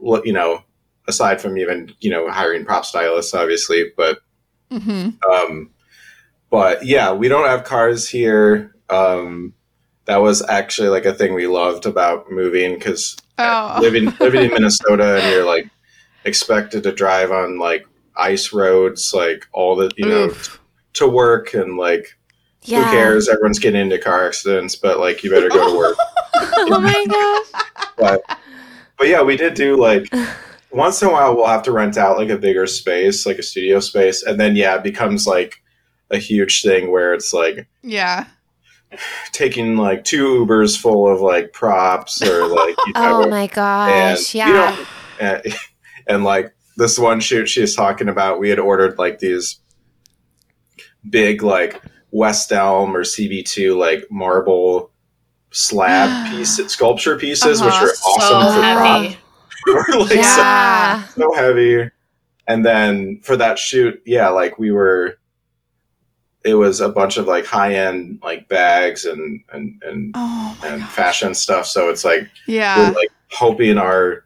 lo- you know aside from even you know hiring prop stylists obviously but hmm um but yeah we don't have cars here um that was actually like a thing we loved about moving because Oh. living living in Minnesota and you're like expected to drive on like ice roads like all the you know Oof. to work and like yeah. who cares everyone's getting into car accidents but like you better go to work oh my gosh. but but yeah we did do like once in a while we'll have to rent out like a bigger space like a studio space and then yeah it becomes like a huge thing where it's like Yeah. taking like two ubers full of like props or like you know Oh my gosh. and Yeah. you know, and, and like this one shoot she's talking about, we had ordered like these big like West Elm or CB2 like marble slab pieces, sculpture pieces, Uh-huh. which are So awesome for heavy. props. Like so, yeah. so heavy. And then for that shoot, yeah, like we were. It was a bunch of like high end like bags and and and, Oh and fashion stuff. So it's like Yeah. we're like hoping our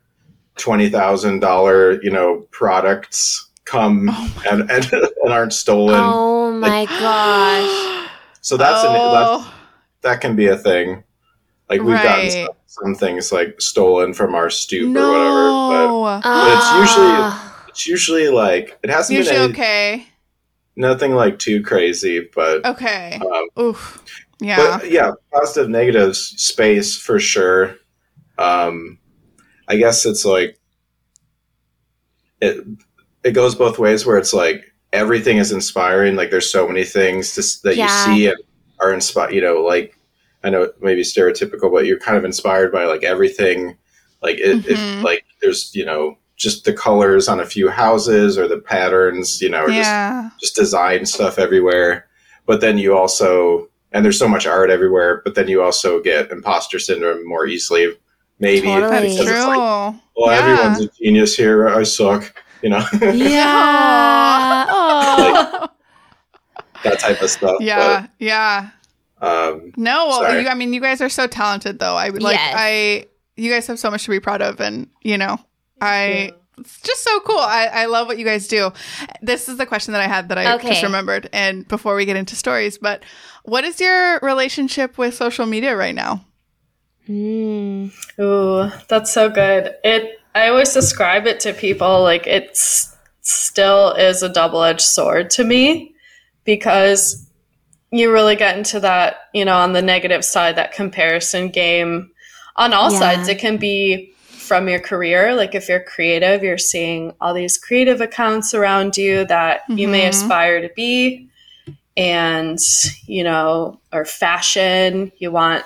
twenty thousand dollar you know products come Oh and, and and aren't stolen. Oh my gosh. So that's an that's, oh, that can be a thing. Like we've gotten Right. Some, some things like stolen from our stoop or whatever, no. But it's usually- Ah. it's usually like it hasn't Usually been any, okay. nothing like too crazy, but Okay. um, Oof. Yeah. But yeah, positive negatives space for sure. Um, I guess it's like it. It goes both ways, where it's like everything is inspiring. Like there's so many things to, that Yeah. you see and are inspired. You know, like I know it may be stereotypical, but you're kind of inspired by like everything. Like it, Mhm. if like there's you know just the colors on a few houses or the patterns, you know, or just yeah. just design stuff everywhere. But then you also, and there's so much art everywhere, but then you also get imposter syndrome more easily, maybe. Totally. That's because true. it's like, well, Yeah. everyone's a genius here. I suck, you know, Yeah. Oh. that type of stuff. yeah. Yeah. But, um, No, well, you, I mean, you guys are so talented, though. I would like, Yes. I, you guys have so much to be proud of, and you know, I, it's just so cool. I, I love what you guys do. This is the question that I had that I Okay. just remembered, and before we get into stories, but what is your relationship with social media right now? Mm. Ooh, that's so good. It I always describe it to people like it's still is a double-edged sword to me because you really get into that, you know, on the negative side that comparison game on all Yeah. sides. It can be from your career, like if you're creative, you're seeing all these creative accounts around you that you may Mhm. aspire to be and, you know, or fashion, you want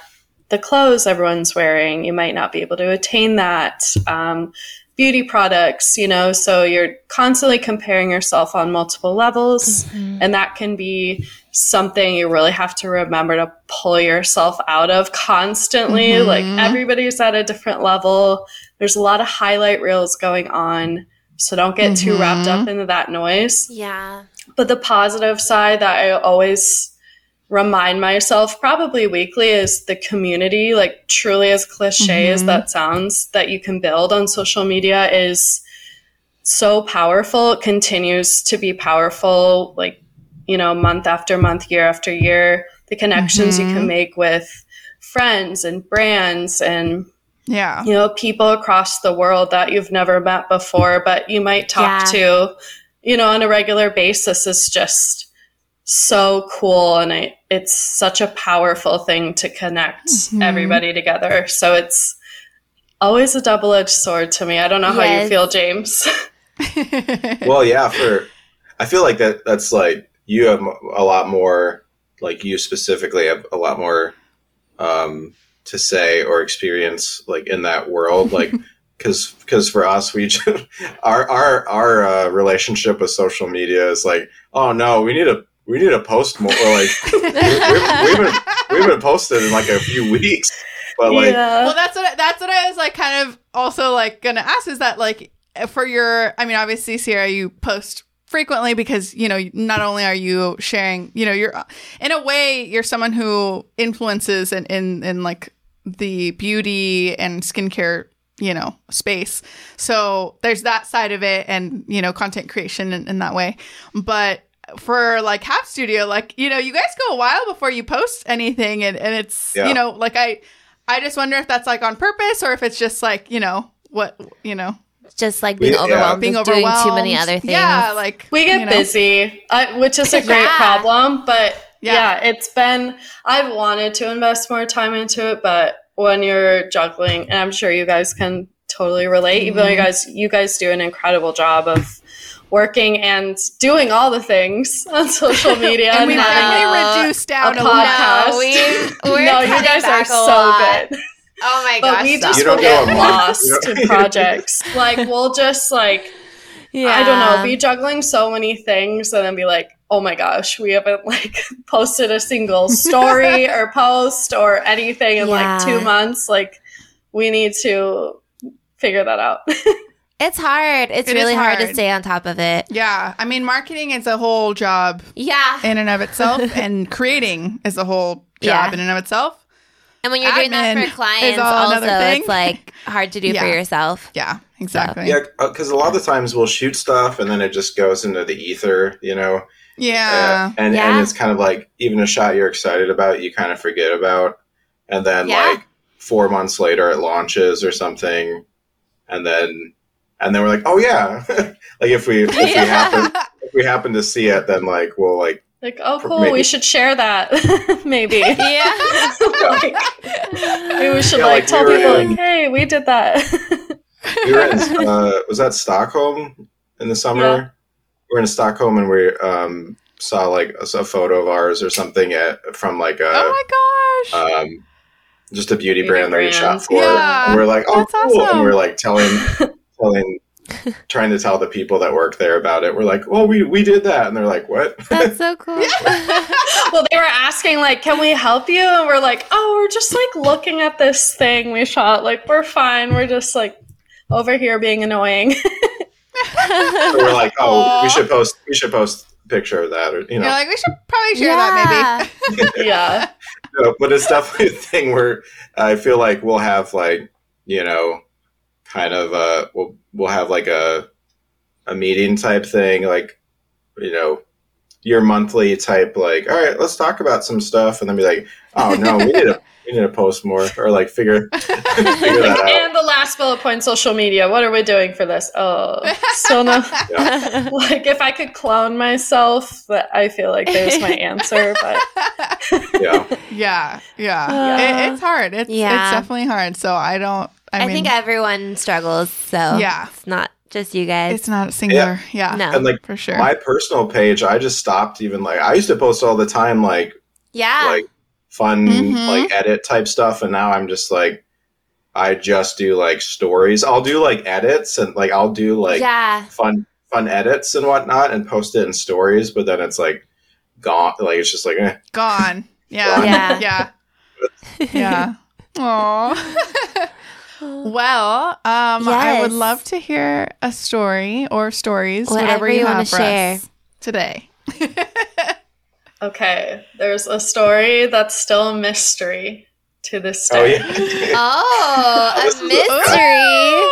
the clothes everyone's wearing. You might not be able to attain that. Um, beauty products, you know, so you're constantly comparing yourself on multiple levels. Mhm. And that can be something you really have to remember to pull yourself out of constantly. Mhm. Like everybody's at a different level. There's a lot of highlight reels going on. So don't get too wrapped up into that noise. Yeah. But the positive side that I always remind myself, probably weekly, is the community. Like, truly, as cliche as Mhm. that sounds, that you can build on social media is so powerful, it continues to be powerful, like, you know, month after month, year after year. The connections you Mhm. can make with friends and brands and Yeah. you know people across the world that you've never met before but you might talk Yeah. to you know on a regular basis is just so cool and I, it's such a powerful thing to connect Mhm. everybody together so it's always a double-edged sword to me i don't know how you feel james well, yeah, for I feel like that that's like you have a lot more like you specifically have a lot more um to say or experience like in that world like cuz cuz for us we just, our our our uh, relationship with social media is like oh no, we need to we need to post more like we, we, we haven't we haven't posted in like a few weeks but like yeah. Well, that's what that's what I was like, kind of also like gonna ask is that like for your, I mean, obviously, Sierra, you post frequently because you know not only are you sharing, you know, you're in a way you're someone who influences in in, in like the beauty and skincare you know space. So there's that side of it and you know content creation in, in that way. But for like Halves Studio, like you know, you guys go a while before you post anything, and, and it's Yeah. you know, like I, I just wonder if that's like on purpose or if it's just like you know what you know Just like being Yeah. overwhelmed, being overwhelmed, doing too many other things. Yeah, like We get you know. busy, uh, which is a great Yeah. problem. But Yeah. yeah. it's been, I've wanted to invest more time into it, but when you're juggling, and I'm sure you guys can totally relate, even though you Mhm. guys, you guys do an incredible job of working and doing all the things on social media. and we No. really reduced down a a, podcast. No, we, we're no, you guys are back a so lot. good. Oh my gosh. But gosh, we just will get lost you know? to projects. Like we'll just like yeah. I don't know, be juggling so many things and then be like, oh my gosh, we haven't like posted a single story or post or anything in like two months. Like we need to figure that out. It's hard. It's It is really hard. to stay on top of it. Yeah, I mean, marketing is a whole job Yeah. in and of itself, and creating is a whole job Yeah. in and of itself. And when you're doing that for clients, is all also it's like hard to do Yeah. for yourself. Yeah, exactly. yeah because a lot of the times we'll shoot stuff and then it just goes into the ether you know Yeah. Uh, and Yeah. and it's kind of like even a shot you're excited about, you kind of forget about, and then Yeah. like four months later it launches or something, and then and then we're like, oh yeah, like if we if we happen if we happen to see it, then like we'll like like, oh cool, maybe- we should share that. Maybe. Yeah. Like, Maybe we should Yeah, like, like, tell we people in- like, hey, we did that. we were in uh, was that Stockholm in the summer? Yeah. We were in Stockholm and we um saw like a, a photo of ours or something at from like a oh my gosh. um, just a beauty, Beauty brand that we shot for. Yeah. And we're like, oh, That's cool. awesome. And we're like telling, telling, trying to tell the people that work there about it. We're like, well, we, we did that. And they're like, what? That's so cool. well, they were asking like, "Can we help you?" And we're like, "Oh, we're just like looking at this thing we shot. Like, we're fine. We're just like over here being annoying." So we're like, oh, Aw. we should post, we should post a picture of that or, you You're know, like, we should probably share that maybe. yeah, No, but it's definitely a thing where I feel like we'll have like, you know, kind of, uh, we'll, we'll have like a, a meeting type thing, like, you know, your monthly type, like, all right, let's talk about some stuff. And then be like, oh no, we need to, we need to post more or like figure, figure that out. and the last bullet point: social media. What are we doing for this? Oh, still no. Yeah. Like, if I could clone myself, that I feel like there's my answer. But Yeah. yeah, yeah. Uh, it, it's hard. It's yeah. it's definitely hard. So I don't. I, I, mean, think everyone struggles, so Yeah. it's not just you guys. it's not singular. Yeah, no. And like for sure. my personal page, I just stopped even like, I used to post all the time, like, yeah. like fun Mhm. like edit type stuff and now i'm just like i just do like stories i'll do like edits and like i'll do like yeah. fun fun edits and whatnot and post it in stories but then it's like gone like it's just like eh. Gone. Yeah. Yeah. Yeah. Yeah. Aw. well, um, I would love to hear a story or stories, whatever, Whatever you, you wanna have share. today. okay, there's a story that's still a mystery to this oh day. yeah Oh, a mystery.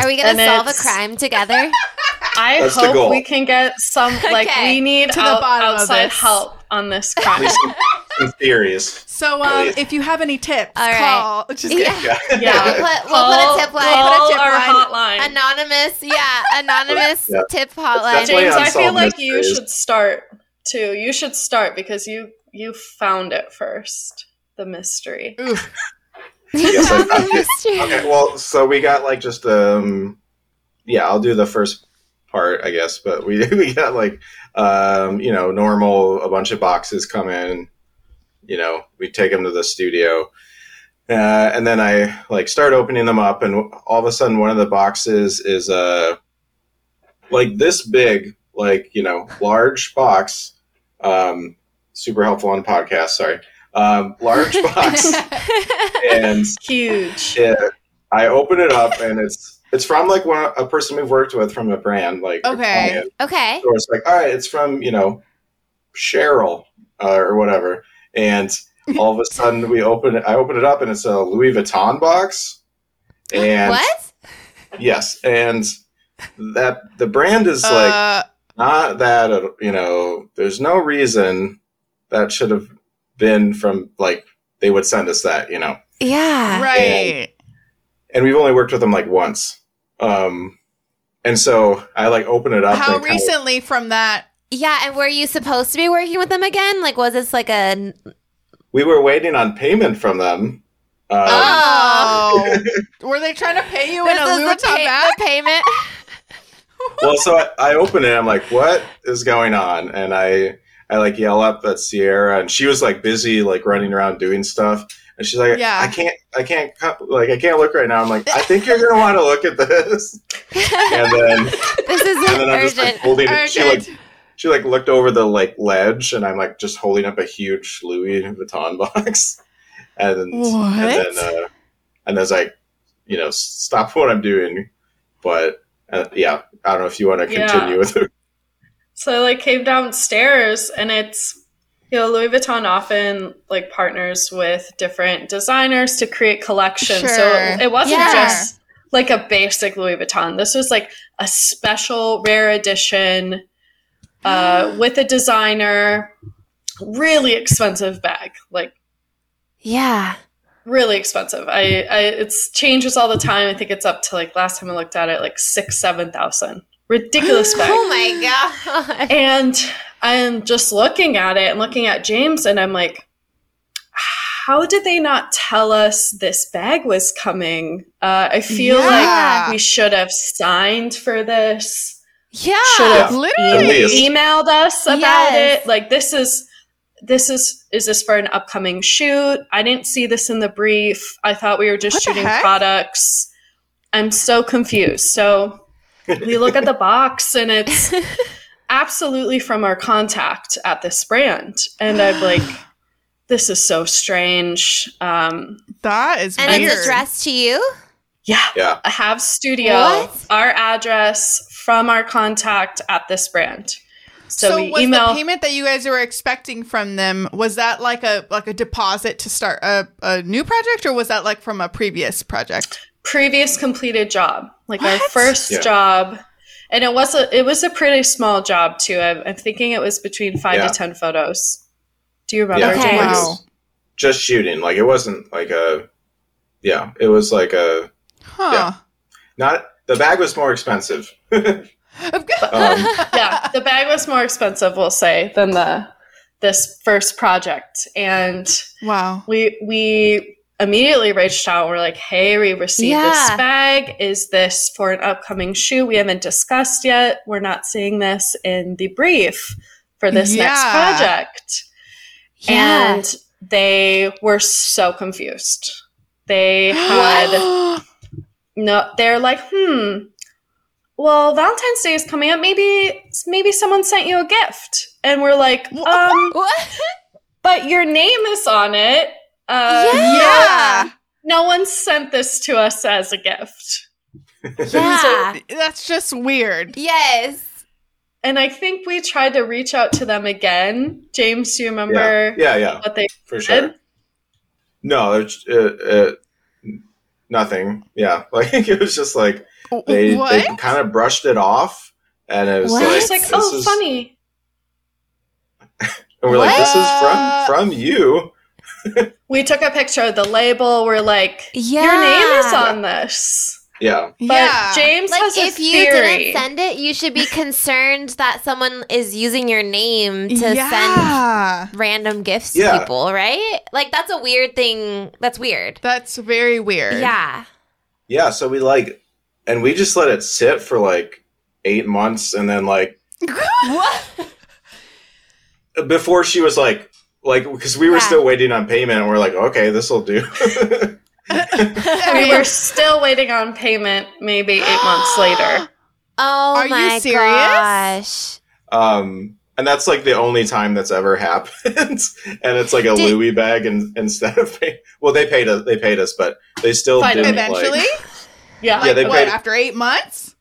Are we gonna And solve a crime together? I That's hope we can get some like Okay. we need To the out- bottom of outside this. help on this At crime. Least some, some theories. So, um, Please. if you have any tips, All right. call. Just Yeah. kidding. Yeah. Yeah. We'll put, we'll Call- put a tip line. call Put a tip our line. hotline. Anonymous, yeah, anonymous Yeah. tip hotline. James, I feel like you should start too. You should start because you you found it first. The mystery. Oof. Yes, I- I- Mystery. Okay, well, so we got like just um, yeah, I'll do the first part, I guess. But we we got like um, you know, normal. A bunch of boxes come in. You know, we take them to the studio, uh, and then I like start opening them up, and all of a sudden, one of the boxes is uh, like this big, like you know, large box. Um, super helpful on podcast. Sorry, um, large box, and Huge. yeah, I open it up and it's it's from like one a person we've worked with from a brand like Okay. Okay. So it's like, all right, it's from you know Cheryl uh, or whatever, and all of a sudden we open it. I open it up and it's a Louis Vuitton box, and What? yes, and that the brand is like Uh, not that you know. There's no reason that should have been from like they would send us that you know Yeah. right. and we've only worked with them like once. Um, and so I like open it up. How and kinda- recently from that? Yeah, and were you supposed to be working with them again? Like, was this like a? we were waiting on payment from them. Um, Oh, were they trying to pay you in a is Louis the, pay- the payment. well, so I, I open it. I'm like, "What is going on?" And I I like yell up at Sierra, and she was like busy like running around doing stuff. And she's like, Yeah. I can't, I can't, like, I can't look right now." I'm like, "I think you're gonna want to look at this." And then, this is and then I'm just like urgent. holding All it. She like she like looked over the like ledge and I'm like just holding up a huge Louis Vuitton box. And, What? and then uh and then it's like, you know, stop what I'm doing. But uh, yeah, I don't know if you want to Yeah. continue with it. So I like came downstairs and it's you know, Louis Vuitton often like partners with different designers to create collections. So it wasn't Yeah. just like a basic Louis Vuitton. This was like a special rare edition uh, with a designer, really expensive bag. Like yeah. really expensive. I, I it's changes all the time. I think it's up to like last time I looked at it, like six, seven thousand. Ridiculous bag. Oh my god. And I'm just looking at it and looking at James, and I'm like, how did they not tell us this bag was coming? Uh, I feel Yeah. like we should have signed for this. Yeah. Should have Literally. At emailed us about Yes. it. Like this is this is is this for an upcoming shoot? I didn't see this in the brief. I thought we were just What shooting products. I'm so confused. So we look at the box and it's absolutely from our contact at this brand. And I'm like, this is so strange. Um, That is and weird. it's addressed to you? yeah, Yeah. I have studio, What? our address from our contact at this brand. So, So, we was email the payment that you guys were expecting from them was that like a like a deposit to start a, a new project or was that like from a previous project? previous completed job, like our first Yeah. job. And it was a it was a pretty small job too. I'm, I'm thinking it was between five Yeah. to ten photos. Do you remember, Yeah. Okay. Wow. Just shooting. Like it wasn't like a yeah, it was like a Huh. Yeah. not the bag was more expensive. Um, yeah, the bag was more expensive, we'll say, than the this first project. And wow. we we immediately reached out. We're like, hey, we received Yeah. this bag. Is this for an upcoming shoot? We haven't discussed yet. We're not seeing this in the brief for this next project. Yeah. And they were so confused. They had no they're like, hmm. Well, Valentine's Day is coming up. Maybe maybe someone sent you a gift. And we're like, um, what? but your name is on it. Uh, yeah. No one sent this to us as a gift. Yeah. That's just weird. yes. And I think we tried to reach out to them again. James, do you remember yeah, yeah, what they for said? sure. No, it's, uh, uh, nothing. Yeah, like it was just like they they kind of brushed it off, and it was What? like, It's like, oh, this oh, is- funny. and we're like, this is from from you. We took a picture of the label. We're like, Yeah. your name is on this. Yeah, But yeah. James Like has a if you didn't send it, you should be concerned that someone is using your name to send random gifts Yeah. to people, right? Like that's a weird thing. That's weird. That's very weird. Yeah. yeah. So we like, and we just let it sit for like eight months, and then like What? before she was like, like because we were Yeah. still waiting on payment, and we're like, okay, this will do. We were still waiting on payment maybe eight months later. Oh Are you serious? gosh. um, and that's like the only time that's ever happened. and it's like a Did- Louis bag, and instead of pay, well, they paid us, they paid us, but they still Fine, didn't eventually. like. Yeah. Yeah, Like, they what, paid- after eight months?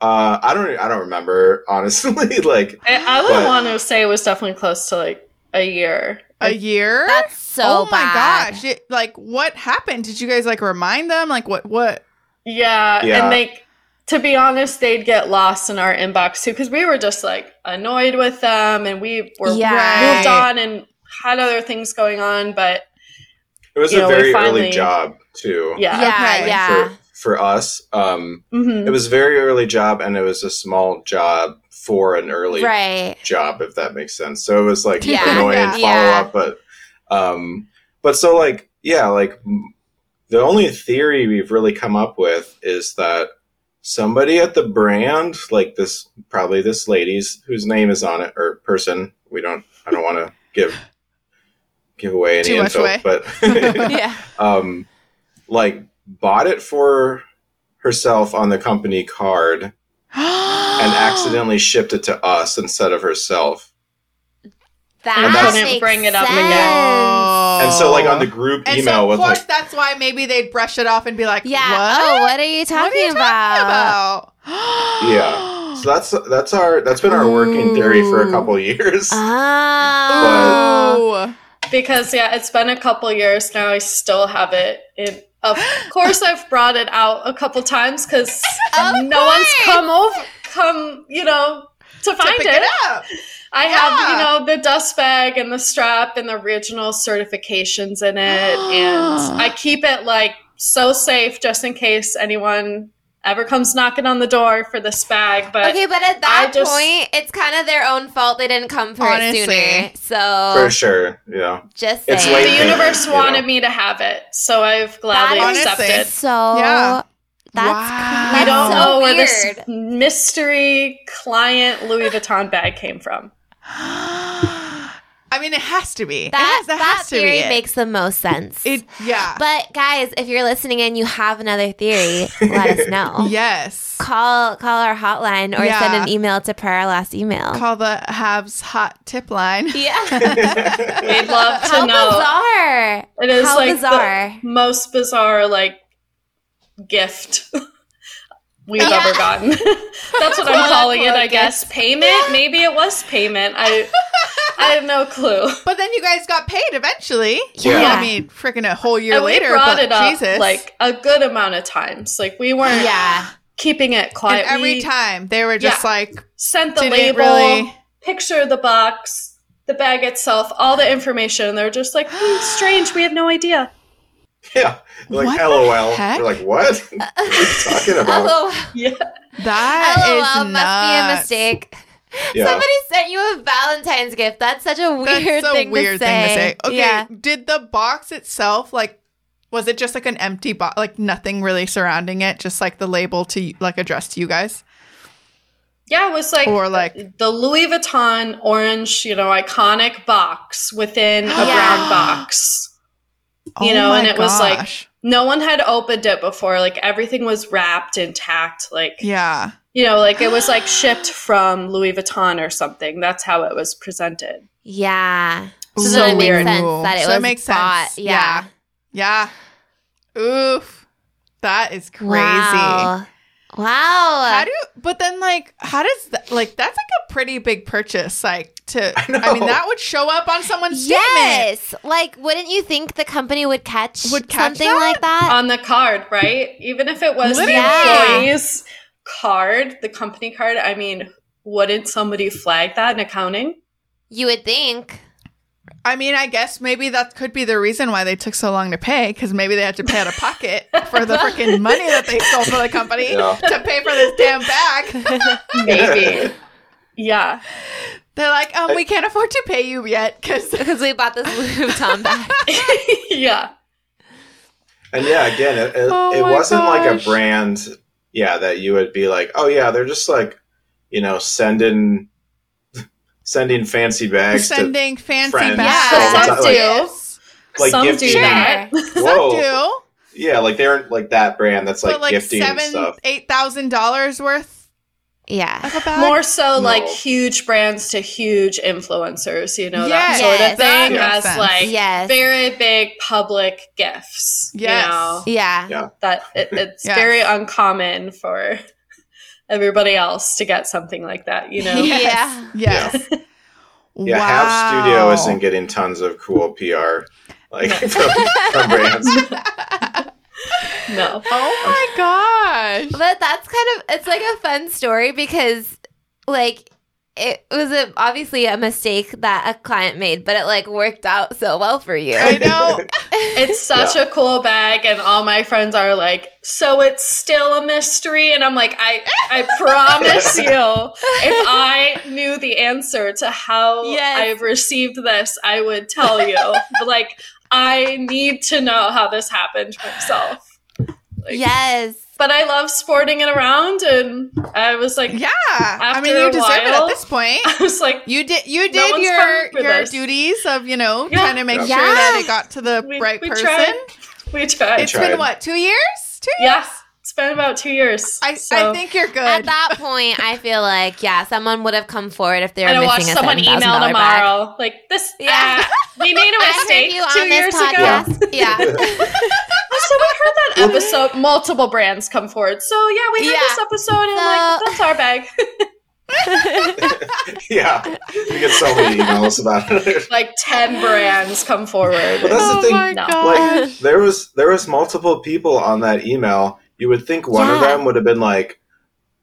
Uh, I don't, I don't remember honestly. like, I, I would But- want to say it was definitely close to like a year. A year? That's so oh my bad. gosh! It, like, what happened? Did you guys like remind them? Like, what? What? Yeah, Yeah. and they, to be honest, they'd get lost in our inbox too because we were just like annoyed with them, and we were Yeah. moved on and had other things going on. But it was a know, very finally- early job too. yeah, Yeah, Okay. yeah. For, for us, um, Mhm. it was a very early job, and it was a small job for an early Right. job, if that makes sense. So it was like Yeah. annoying Yeah. follow Yeah. up, but um, but so like yeah, like the only theory we've really come up with is that somebody at the brand, like this, probably this lady's whose name is on it or person. We don't. I don't want to give give away any Too info, but Yeah. um, like bought it for herself on the company card and accidentally shipped it to us instead of herself. That And that's- makes Couldn't bring it up sense. again. And so, like on the group And email so, of course, like, that's why maybe they'd brush it off and be like, Yeah. What? Oh, what are you What are talking, you about? talking about? Yeah. so that's that's our that's been our working theory for a Ooh. couple years. Oh. Ooh. because yeah, it's been a couple years now. I still have it. In, of course, I've brought it out a couple times because no one's come over, come you know to To find pick it. it. I Yeah. have, you know, the dust bag and the strap and the original certifications in it. and I keep it like so safe just in case anyone ever comes knocking on the door for this bag. But Okay, but at that just- point, it's kind of their own fault they didn't come for Honestly. it sooner. So for sure. Yeah. just It's saying. late the universe you know. wanted me to have it. So I've gladly That is accepted. So Yeah. that's Wow. We that's don't so know where weird. this mystery client Louis Vuitton bag came from. I mean, it has to be. that it has, that that has to theory be it. makes the most sense. it. Yeah. but guys, if you're listening and you have another theory, let us know. yes. Call call our hotline or Yeah. send an email to per our last email. Call the Halves hot tip line. yeah. We'd love to know. How know. bizarre. It is How like bizarre. the most bizarre like gift we've Yeah. ever gotten. That's what I'm calling it, I guess. Payment? Maybe it was payment. I I have no clue. But then you guys got paid eventually. Yeah. I mean, freaking a whole year and later. we brought but it up Jesus. like a good amount of times. Like we weren't Yeah. keeping it and quiet. every We time they were just Yeah. like, sent the label, really- picture of the box, the bag itself, all the information. And they're just like, hmm, strange, we have no idea. Yeah. Like What the LOL. heck? You're like, what? what are you talking about? LOL. Yeah. that LOL is must be a nuts. mistake. Yeah. Somebody sent you a Valentine's gift. That's such a weird, That's a thing, weird to thing to say. Okay, Yeah. did the box itself like was it just like an empty box, like nothing really surrounding it, just like the label to like addressed to you guys, Yeah, it was like or like the Louis Vuitton orange, you know, iconic box within a Yeah. brown box. You oh know, my and it was like- No one had opened it before. Like everything was wrapped intact. Like, yeah, you know, like it was like shipped from Louis Vuitton or something. That's how it was presented. Yeah. So, So it weird. makes sense that it So was it makes bought. sense. Yeah. yeah, oof, that is crazy. Wow. Wow. How do? But then, like, how does that? Like, that's like a pretty big purchase. Like, to I, know. mean, that would show up on someone's statement. yes. Like, wouldn't you think the company would catch Would catch something that? like that? on the card, right? Even if it was the Literally. employee's card, the company card, I mean, wouldn't somebody flag that in accounting? you would think. I mean, I guess maybe that could be the reason why they took so long to pay because maybe they had to pay out of pocket for the freaking money that they stole from the company Yeah. to pay for this damn bag. Maybe. yeah. They're like, um, we can't afford to pay you yet because Because we bought this Louis Vuitton bag. yeah. And yeah, again, it, it, Oh it wasn't like a brand, yeah, that you would be like, oh yeah, they're just like, you know, sending sending fancy bags sending fancy friends bags. all the time, like- like Some gift do you. that. Some do. yeah, like they're like that brand that's like, but like gifting seven, stuff. eight thousand dollars worth Yeah. of. More so like huge brands to huge influencers, you know, Yes. that sort Yes. of thing That as sense. like Yes. very big public gifts. Yes. You know, Yeah. Yeah. that it, it's Yes. very uncommon for everybody else to get something like that, you know? Yeah. Yes. Yeah, wow. Halves Studio isn't getting tons of cool PR like from, from brands. No. Oh my gosh. But that's kind of it's like a fun story because like it was a, obviously a mistake that a client made, but it like worked out so well for you. I know. It's such a cool bag, and all my friends are like, "So it's still a mystery?" And I'm like, "I, I promise you, if I knew the answer to how Yes. I've received this, I would tell you. but like, I need to know how this happened myself. Like, yes. But I love sporting it around, and I was like, Yeah. I mean, you a deserve it at this point. I was like, You did you did one's your your this. duties of, you know, Yeah. trying to make Yeah. sure that it got to the we, right we person. tried. We tried. It's tried. been what, two years? Two years? yeah, it's been about two years. I, so. I think you're good. At that point, I feel like yeah, someone would have come forward if they were and I watch missing a someone $7,000 email bag. tomorrow, like this. Yeah. Yeah, we made a mistake you two on years this ago. podcast. Yeah. So we heard that episode. Multiple brands come forward. So yeah, we heard Yeah. this episode, and So- like, that's our bag. yeah, we get so many emails about it. like ten brands come forward. But that's oh the thing. my No. gosh. Like there was there was multiple people on that email. You would think one of them would have been like,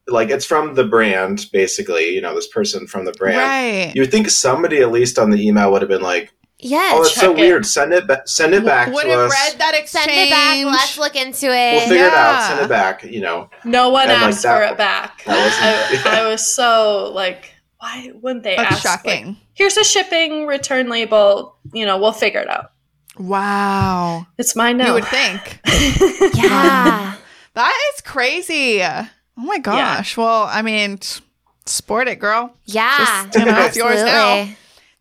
like it's from the brand, basically. You know, this person from the brand. right. You would think somebody at least on the email would have been like, yes. "Oh, it's so it. weird. Send it, ba- send it back Would to have us. read that exchange. Send it back. Let's look into it. we'll it. figure it out. Send it back." You know, No one And, like, asked that- for it back. that wasn't- I, I was so like, why wouldn't they That's ask? like, shocking. Here's a shipping return label. You know, we'll figure it out. wow. It's mine now. You would think. yeah. That is crazy. Oh my gosh. Well, I mean, t- sport it, girl. Yeah. Just, you know, it's yours now.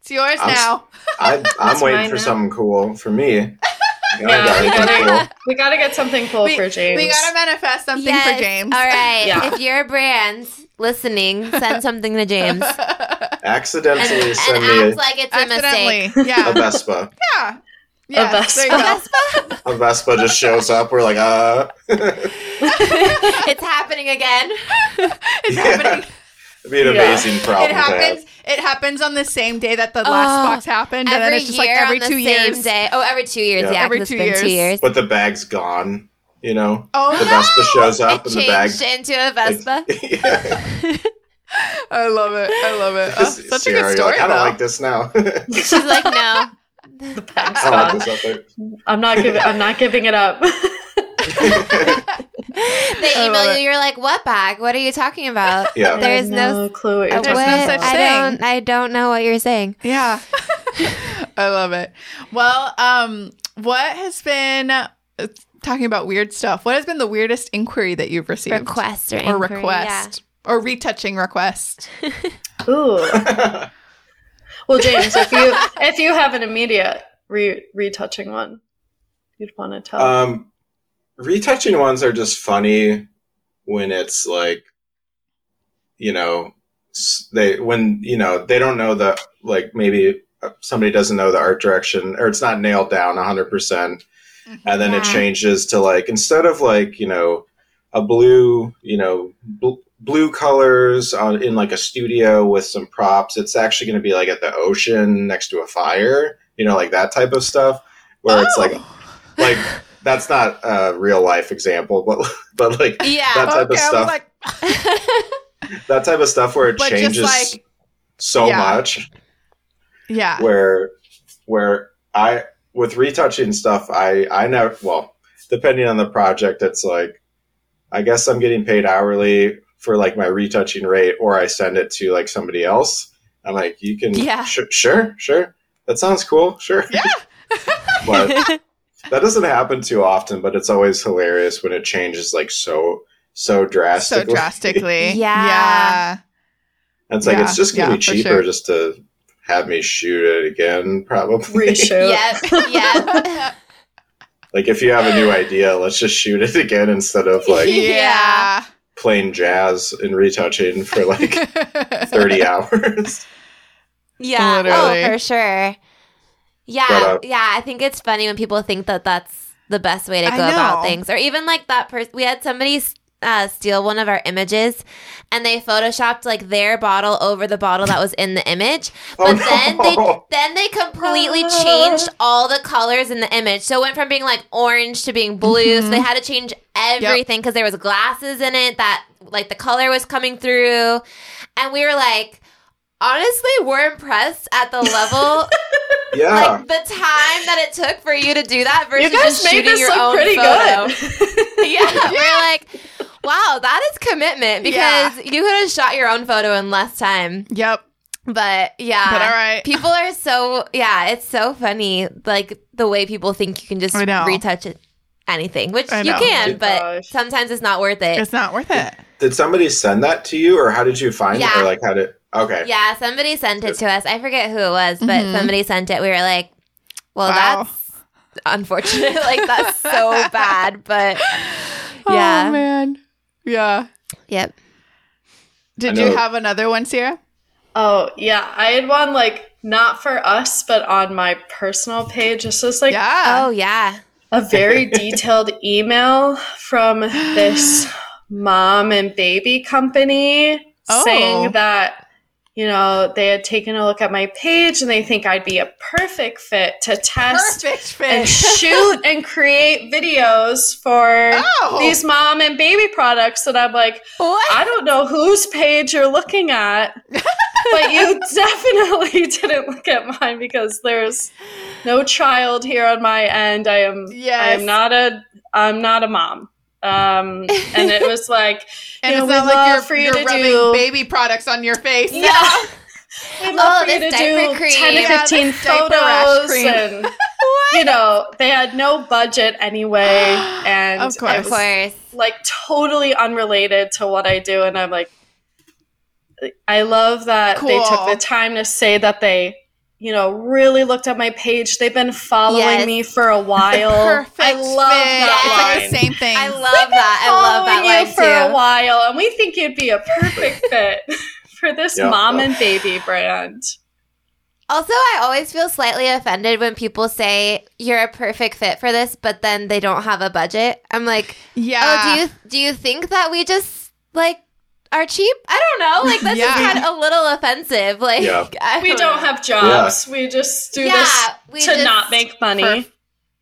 It's yours I'm now. I, I'm waiting for now. something cool for me. I Yeah, we gotta, cool. we gotta get something cool We, for James. we gotta manifest something Yes. for James. All right. Yeah. If you're a brand listening, send something to James. Accidentally and send me act like it's a Accidentally. mistake. a, Yeah. a Vespa. yeah. Yeah. Vespa. There you. A Vespa just shows up. We're like, uh. it's happening again. It's Yeah. happening. It'd be an Yeah. amazing problem It to have. happens. It happens on the same day that the last Oh, box happened, and then Every it's just like every on the two same years. day. Oh, every two years. Yeah. Yeah, Every 'cause two years. two years. But the bag's gone. You know, Oh the no! Vespa shows up It and the bag. changed into a Vespa. yeah. I love it. I love it. Oh, such a good story, like, I don't though. like this now. She's like, no. The bag's I don't like gone. this. I'm not giving. I'm not giving it up. They email you. You're like, what bag? What are you talking about? Yeah. There I is have no. clue what you're There's talking no such about. I thing. don't. I don't know what you're saying. Yeah. I love it. Well, um, what has been uh, talking about weird stuff? What has been the weirdest inquiry that you've received? Request or, or inquiry, request or retouching request? Ooh. Well, James, if you if you have an immediate re- retouching one, you'd want to tell. um, retouching ones are just funny when it's like, you know, they when you know they don't know the like maybe uh, somebody doesn't know the art direction or it's not nailed down hundred percent, and then it changes to like instead of like you know a blue, you know, bl- blue colors on in like a studio with some props. It's actually going to be like at the ocean next to a fire, you know, like that type of stuff where it's like Oh. like that's not a real life example, but but like Yeah. that type of okay, I stuff. like, that type of stuff where it But changes like- so Yeah. much yeah. where where I with retouching stuff I I never well depending on the project it's like I guess I'm getting paid hourly for like my retouching rate or I send it to like somebody else I'm like you can Yeah. sh- sure sure that sounds cool sure Yeah. but that doesn't happen too often but it's always hilarious when it changes like so so drastically. So drastically drastically. Yeah. Yeah. And it's like Yeah, it's just gonna yeah, be cheaper sure. just to have me shoot it again, probably. Reshoot. yep. Yep. like if you have a new idea, let's just shoot it again instead of like yeah. playing jazz and retouching for like thirty hours. Yeah. Oh, Literally. Oh, for sure. Yeah. But, uh, yeah. I think it's funny when people think that that's the best way to go about things. Or even like that person, we had somebody uh, steal one of our images and they photoshopped like their bottle over the bottle that was in the image. But Oh, then they then they completely changed all the colors in the image. So it went from being like orange to being blue. So they had to change everything because there was glasses in it that like the color was coming through. And we were like, honestly, we're impressed at the level, yeah. like the time that it took for you to do that versus You guys just made shooting this your look own pretty photo. good. yeah, we're like, wow, that is commitment because you could have shot your own photo in less time. Yep. But yeah, But all right. people are so yeah, it's so funny like the way people think you can just retouch it anything, which you can, Oh, but gosh. sometimes it's not worth it. It's not worth it. Did somebody send that to you, or how did you find it, or like how did? Okay. Yeah, somebody sent it to us. I forget who it was, but Mhm. somebody sent it. We were like, well, Wow. that's unfortunate. like that's so bad, but Oh yeah. man. Yeah. yep. Did you have another one, Sierra? Oh yeah, I had one like not for us, but on my personal page. This was like yeah. oh yeah. a very detailed email from this mom and baby company Oh. saying that you know they had taken a look at my page and they think I'd be a perfect fit to test Perfect and shoot and create videos for Oh. these mom and baby products and I'm like What? I don't know whose page you're looking at, but you definitely didn't look at mine because there's no child here on my end. I am yes. I am not a I'm not a mom. Um and it was like and you know, it's not we'd like you're, love for you you're to rubbing do- baby products on your face. Yeah. We'd love Oh, for you to this do cream. 10 to 15 this diaper rash photos and you know, they had no budget anyway and Of course. it Of was course. like totally unrelated to what I do. And I'm like, I love that they took the time to say that they, you know, really looked at my page. They've been following Yes. me for a while. Perfect I love fit. that It's line. like the same thing. I love that. I love that Following you line for a while, and we think you'd be a perfect fit for this Yeah. mom and baby brand. Also, I always feel slightly offended when people say you're a perfect fit for this, but then they don't have a budget. I'm like, yeah. oh, do you do you think that we just like are cheap? I don't know. Like this just Yeah. kind of a little offensive. Like Yeah. I We don't know. have jobs. We just do Yeah, this we to not make money. Perf-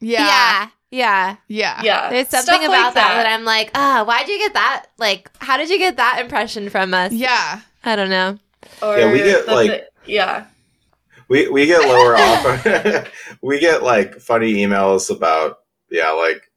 yeah. Yeah, yeah. Yeah. yeah, There's stuff something like about that that I'm like, ah, why'd you get that? Like, how did you get that impression from us? Yeah. I don't know. Or Yeah, we get, the- like- the- yeah. We we get lower offer. we get like funny emails about yeah, like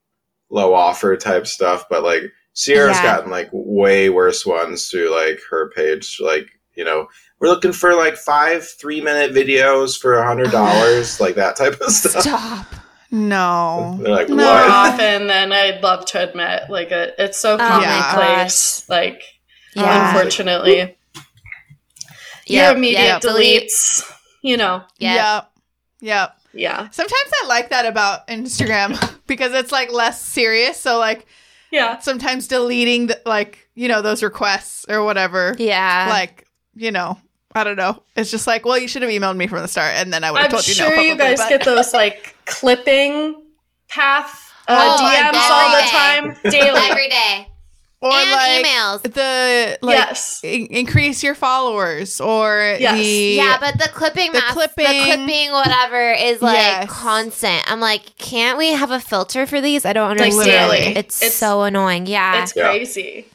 low offer type stuff, but like Sierra's Yeah. gotten like way worse ones through like her page. Like you know, we're looking for like five three minute videos for a hundred dollars, like that type of stuff. Stop. No. They're like, No. More often than I'd love to admit. Like it, it's so Oh my commonplace. Like Yeah. unfortunately, Yep, your immediate yep, delete. deletes. You know, Yep. Yep. Yep. yeah, Sometimes I like that about Instagram because it's like less serious. So like yeah. sometimes deleting the, like you know those requests or whatever. Yeah. Like you know I don't know. It's just like well you should have emailed me from the start and then I would have I'm told you no. sure you guys but- get those like clipping path uh, Oh, DMs all the time daily. every day. Or and like emails. the like yes. in- increase your followers or Yes. the Yeah, but the clipping, The mas- clipping- the clipping, whatever, is like Yes. constant. I'm like, can't we have a filter for these? I don't Like understand. daily. It's, It's- so annoying. Yeah, It's crazy.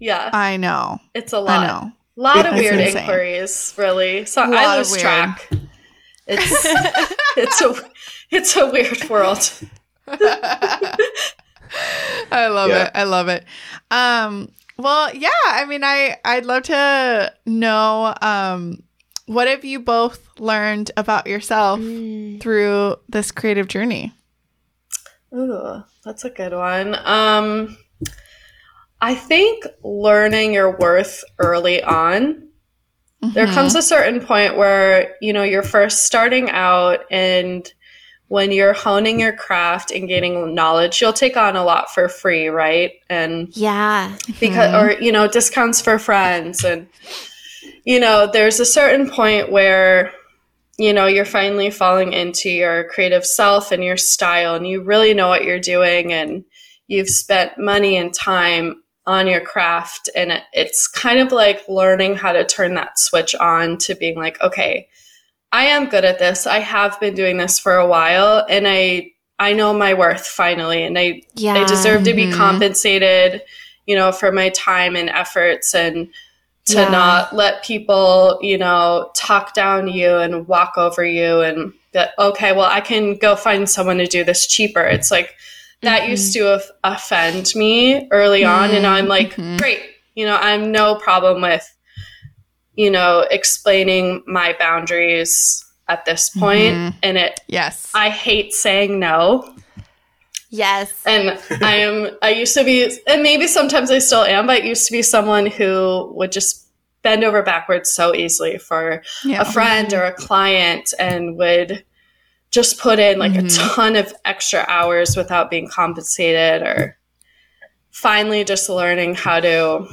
Yeah. I know. It's a lot. I know. lot of It's weird insane. inquiries, really. So I lose track. It's it's a it's a weird world. I love Yeah. it. I love it. Um, well, yeah. I mean, I I'd love to know um, what have you both learned about yourself Mm. through this creative journey. Ooh, that's a good one. Um, I think learning your worth early on. There Mhm. comes a certain point where you know you're first starting out, and when you're honing your craft and gaining knowledge, you'll take on a lot for free, right? And yeah, because Mhm. or you know discounts for friends and you know there's a certain point where you know you're finally falling into your creative self and your style and you really know what you're doing and you've spent money and time on your craft and it, it's kind of like learning how to turn that switch on to being like okay i am good at this i have been doing this for a while and i i know my worth finally and i yeah. I deserve to be Mhm. compensated, you know, for my time and efforts and to Yeah. not let people, you know, talk down you and walk over you and that, okay, well, I can go find someone to do this cheaper. It's like that Mhm. used to of- offend me early on. And I'm like, Mhm. great, you know, I'm no problem with, you know, explaining my boundaries at this point. Mhm. And it, Yes. I hate saying no Yes. and I am I used to be and maybe sometimes I still am, but I used to be someone who would just bend over backwards so easily for yeah. a friend or a client and would just put in like Mhm. a ton of extra hours without being compensated or finally just learning how to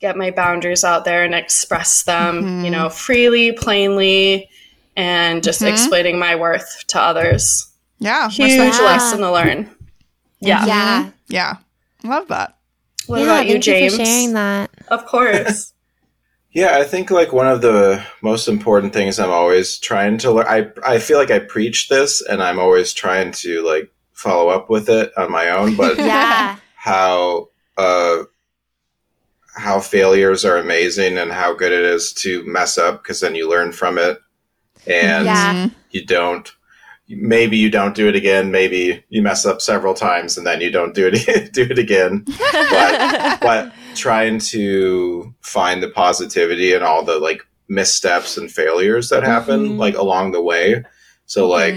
get my boundaries out there and express them, Mhm. you know, freely, plainly and just Mhm. explaining my worth to others yeah. huge respect- Yeah. lesson to learn. Yeah. Yeah. Yeah. Love that. What yeah, about you, thank James? for sharing that. Of course. Yeah, I think like one of the most important things I'm always trying to learn. I I feel like I preach this, and I'm always trying to like follow up with it on my own. But Yeah. how uh, how failures are amazing, and how good it is to mess up because then you learn from it, and Yeah. You don't. Maybe you don't do it again. Maybe you mess up several times, and then you don't do it do it again. But but trying to find the positivity in all the like missteps and failures that happen Mhm. like along the way. So like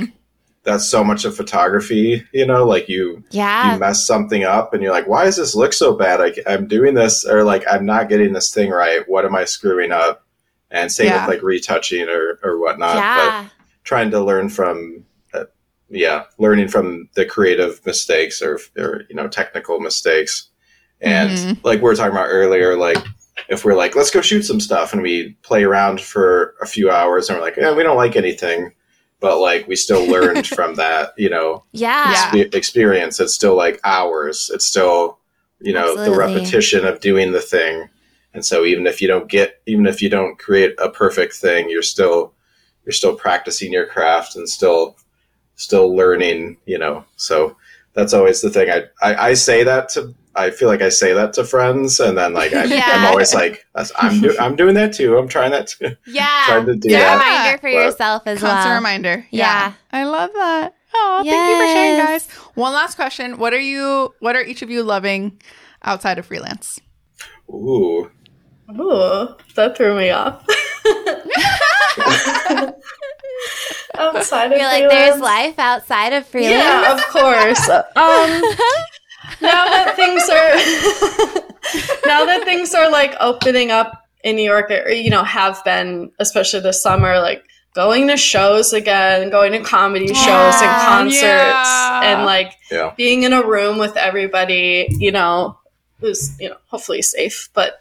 that's so much of photography, you know, like you yeah. you mess something up and you're like, why does this look so bad? Like I'm doing this or like I'm not getting this thing right. What am I screwing up? And same Yeah. with like retouching or or whatnot. But yeah. trying to learn from uh, yeah learning from the creative mistakes or, or you know technical mistakes and Mhm. like we were talking about earlier like if we're like let's go shoot some stuff and we play around for a few hours and we're like yeah we don't like anything but like we still learned from that you know? Yeah. Yeah. expe- experience it's still like hours. It's still you know the repetition of doing the thing. And so even if you don't get even if you don't create a perfect thing you're still you're still practicing your craft and still still learning you know? So that's always the thing. I i, I say that to i feel like i say that to friends and then like I, Yeah. i'm always like i'm do, i'm doing that too i'm trying that too Yeah. trying to do Good that reminder for But- yourself as well. Constant well. reminder. Yeah. I love that. Oh, thank you for sharing, guys. One last question. What are you what are each of you loving outside of freelance? ooh Ooh, that threw me off. Outside of You're like, there's life outside of freelance. Yeah, of course. Um, now that things are now that things are like opening up in New York, or you know, have been especially this summer, like going to shows again, going to comedy shows and concerts, Yeah. and like yeah being in a room with everybody, you know, who's you know hopefully safe, but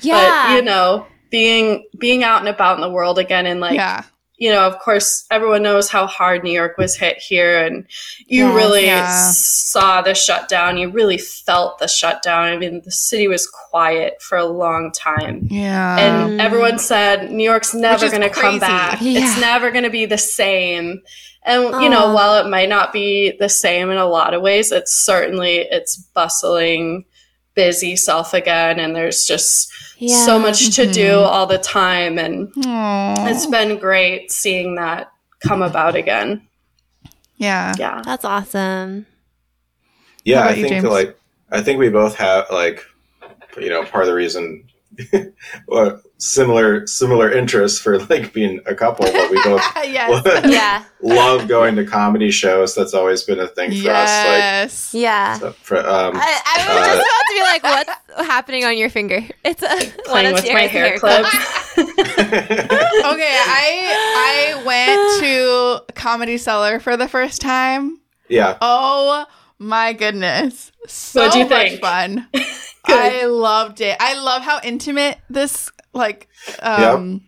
Yeah. but you know, being being out and about in the world again, and like yeah. You know, of course, everyone knows how hard New York was hit here, and you Yes. really Yeah. saw the shutdown. You really felt the shutdown. I mean, the city was quiet for a long time. Yeah. And everyone said New York's never going to come back. Yeah. It's never going to be the same. And you know, while it might not be the same in a lot of ways, it's certainly it's bustling, busy self again, and there's just Yeah. so much to do Mhm. all the time, and Aw. it's been great seeing that come about again. yeah. Yeah. That's awesome. Yeah, I about you, think like I think we both have like you know part of the reason well, similar similar interests for like being a couple, but we both. Yeah. love going to comedy shows. That's always been a thing for us. yes. Yeah. So for, um, I, I was Uh, just about to be like, what's happening on your finger? It's a one Playing of with my Sierra's hair clips. clips. Okay, I I went to Comedy Cellar for the first time. yeah, Oh my goodness. So you much think? fun. I loved it. I love how intimate this like um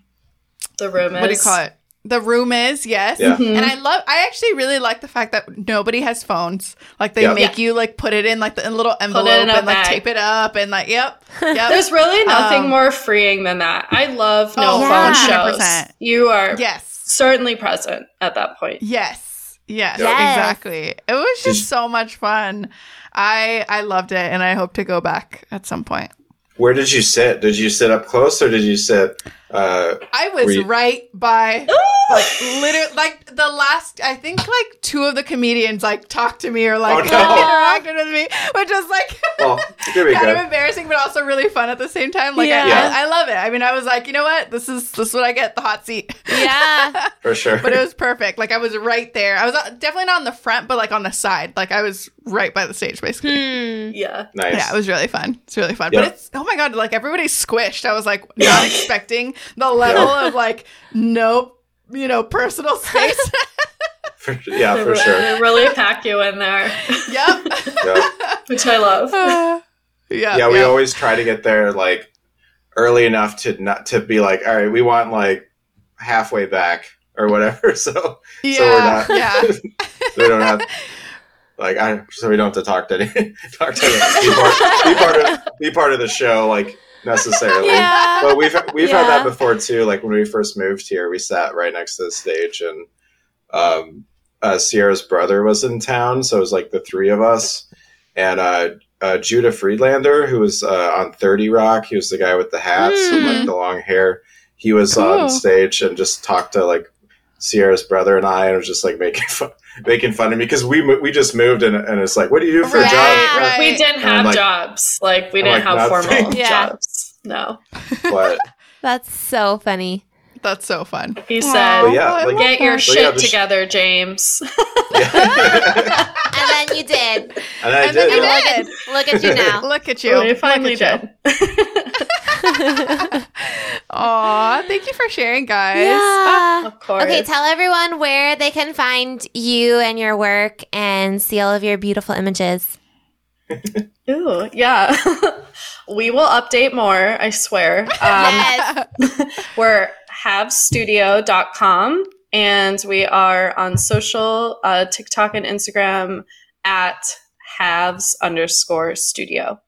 the room is. what do you call it? The room is, yes. Yeah. Mhm. And I love I actually really like the fact that nobody has phones. Like they Yep. make you like put it in like the little envelope in and like bag. tape it up and like yep. Yep. There's really nothing Um, more freeing than that. I love no Oh, phone yeah. shows. 100%. You are yes. certainly present at that point. Yes. Yes, Yes. exactly. It was just so much fun. I I loved it and I hope to go back at some point. Where did you sit? Did you sit up close or did you sit? Uh, I was you- right by like literally like the last I think like two of the comedians like talked to me or like Oh, no. interacted with me, which was like well, it could kind of embarrassing but also really fun at the same time. Like I- Yeah. I, I love it. I mean I was like, you know what? This is this is what I get, the hot seat. Yeah. for sure. but it was perfect. Like I was right there. I was uh, definitely not on the front, but like on the side. Like I was right by the stage basically. Hmm. Yeah. nice. Yeah, it was really fun. It's really fun. Yeah. But it's oh my god, like everybody's squished. I was like not expecting the level of like no, you know, personal space. For, yeah, They for re- sure. They really pack you in there, yep. Yeah. which I love. Uh, yeah. yeah, we yeah. always try to get there like early enough to not to be like, all right, we want like halfway back or whatever. So yeah, so we're not yeah. we don't have like I so we don't have to talk to any talk to any, be, part, be part of be part of the show like necessarily. Yeah. But we've we've had that before too. Like when we first moved here, we sat right next to the stage, and um, uh, Sierra's brother was in town, so it was like the three of us, and uh, uh, Judah Friedlander, who was uh, on Thirty Rock, he was the guy with the hats and like Mm. the long hair. He was Cool. on stage and just talked to like Sierra's brother and I, and was just like making fun, making fun of me because we we just moved, and, and it's like, what do you do for a job? right. We didn't I'm have like- jobs. Like we didn't like, have nothing. formal Yeah. jobs. No. But That's so funny. That's so fun. He oh, said, But yeah, like- "Get your shit yeah, the sh- together, James." yeah. And then you did. and I And then did. you yeah. did. Look at you now. Look at you. we finally Look at you. did. Aw, thank you for sharing, guys. yeah. Ah. of course. Okay, tell everyone where they can find you and your work and see all of your beautiful images. Ooh, yeah. we will update more, I swear. Um, yes. We're halvesstudio.com and we are on social, uh, TikTok and Instagram at halves underscore studio.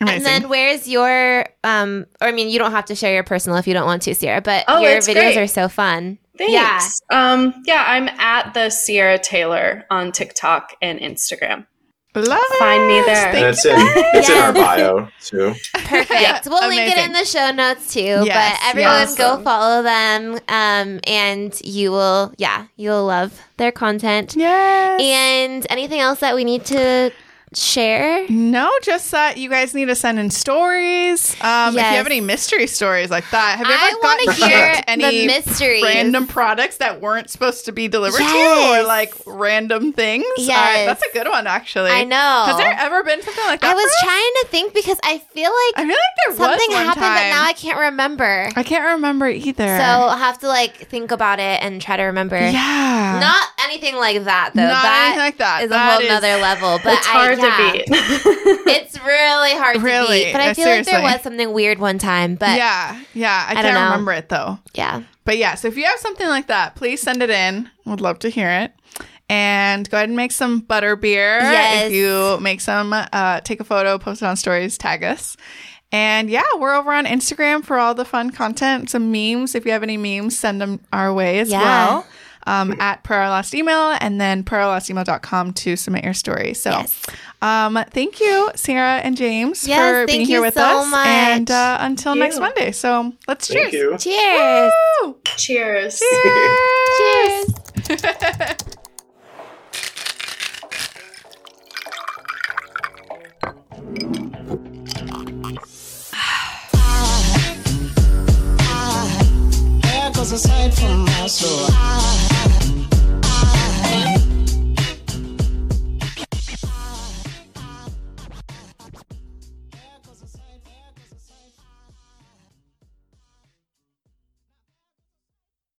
Amazing. And then where's your um or I mean you don't have to share your personal if you don't want to, Sierra, but Oh, your videos great. are so fun. Thanks. Um, yeah, I'm at the Sierra Taylor on TikTok and Instagram. Love Find me there. And Thank it's in it's in our bio too. Perfect. Yeah, we'll link it in the show notes too. Yes, but everyone yes. go follow them. Um and you will yeah, you'll love their content. Yes. And anything else that we need to share? no, just that you guys need to send in stories. Um, If you have any mystery stories like that, have you I ever gotten hear any mysteries. random products that weren't supposed to be delivered to you, or like random things? Yes. that's a good one, actually. I know. Has there ever been something like that? I was trying to think because I feel like I feel like there something happened, time. but now I can't remember. I can't remember either. So I'll have to like think about it and try to remember. yeah, Not anything like that though. Not that anything like that. is a whole is- nother level. But it's hard I, yeah. To beat. It's really hard Really, to beat. But I uh, feel like there was something weird one time. But yeah, yeah, yeah. I, I can't don't remember it though. Yeah. But yeah, so if you have something like that, please send it in. Would love to hear it. And go ahead and make some butter beer. Yes. If you make some, uh, take a photo, post it on stories, tag us. And yeah, we're over on Instagram for all the fun content, some memes. If you have any memes, send them our way as Yeah. well. Um, at per our last email and then perourlastemail.com to submit your story. So Yes. Um, thank you, Sarah and James, Yes, for thank being you here with so us. much. And uh, until Thank next you. Monday. So let's Thank cheers. you. cheers. Woo! Cheers. Cheers. There goes a sight from my soul. I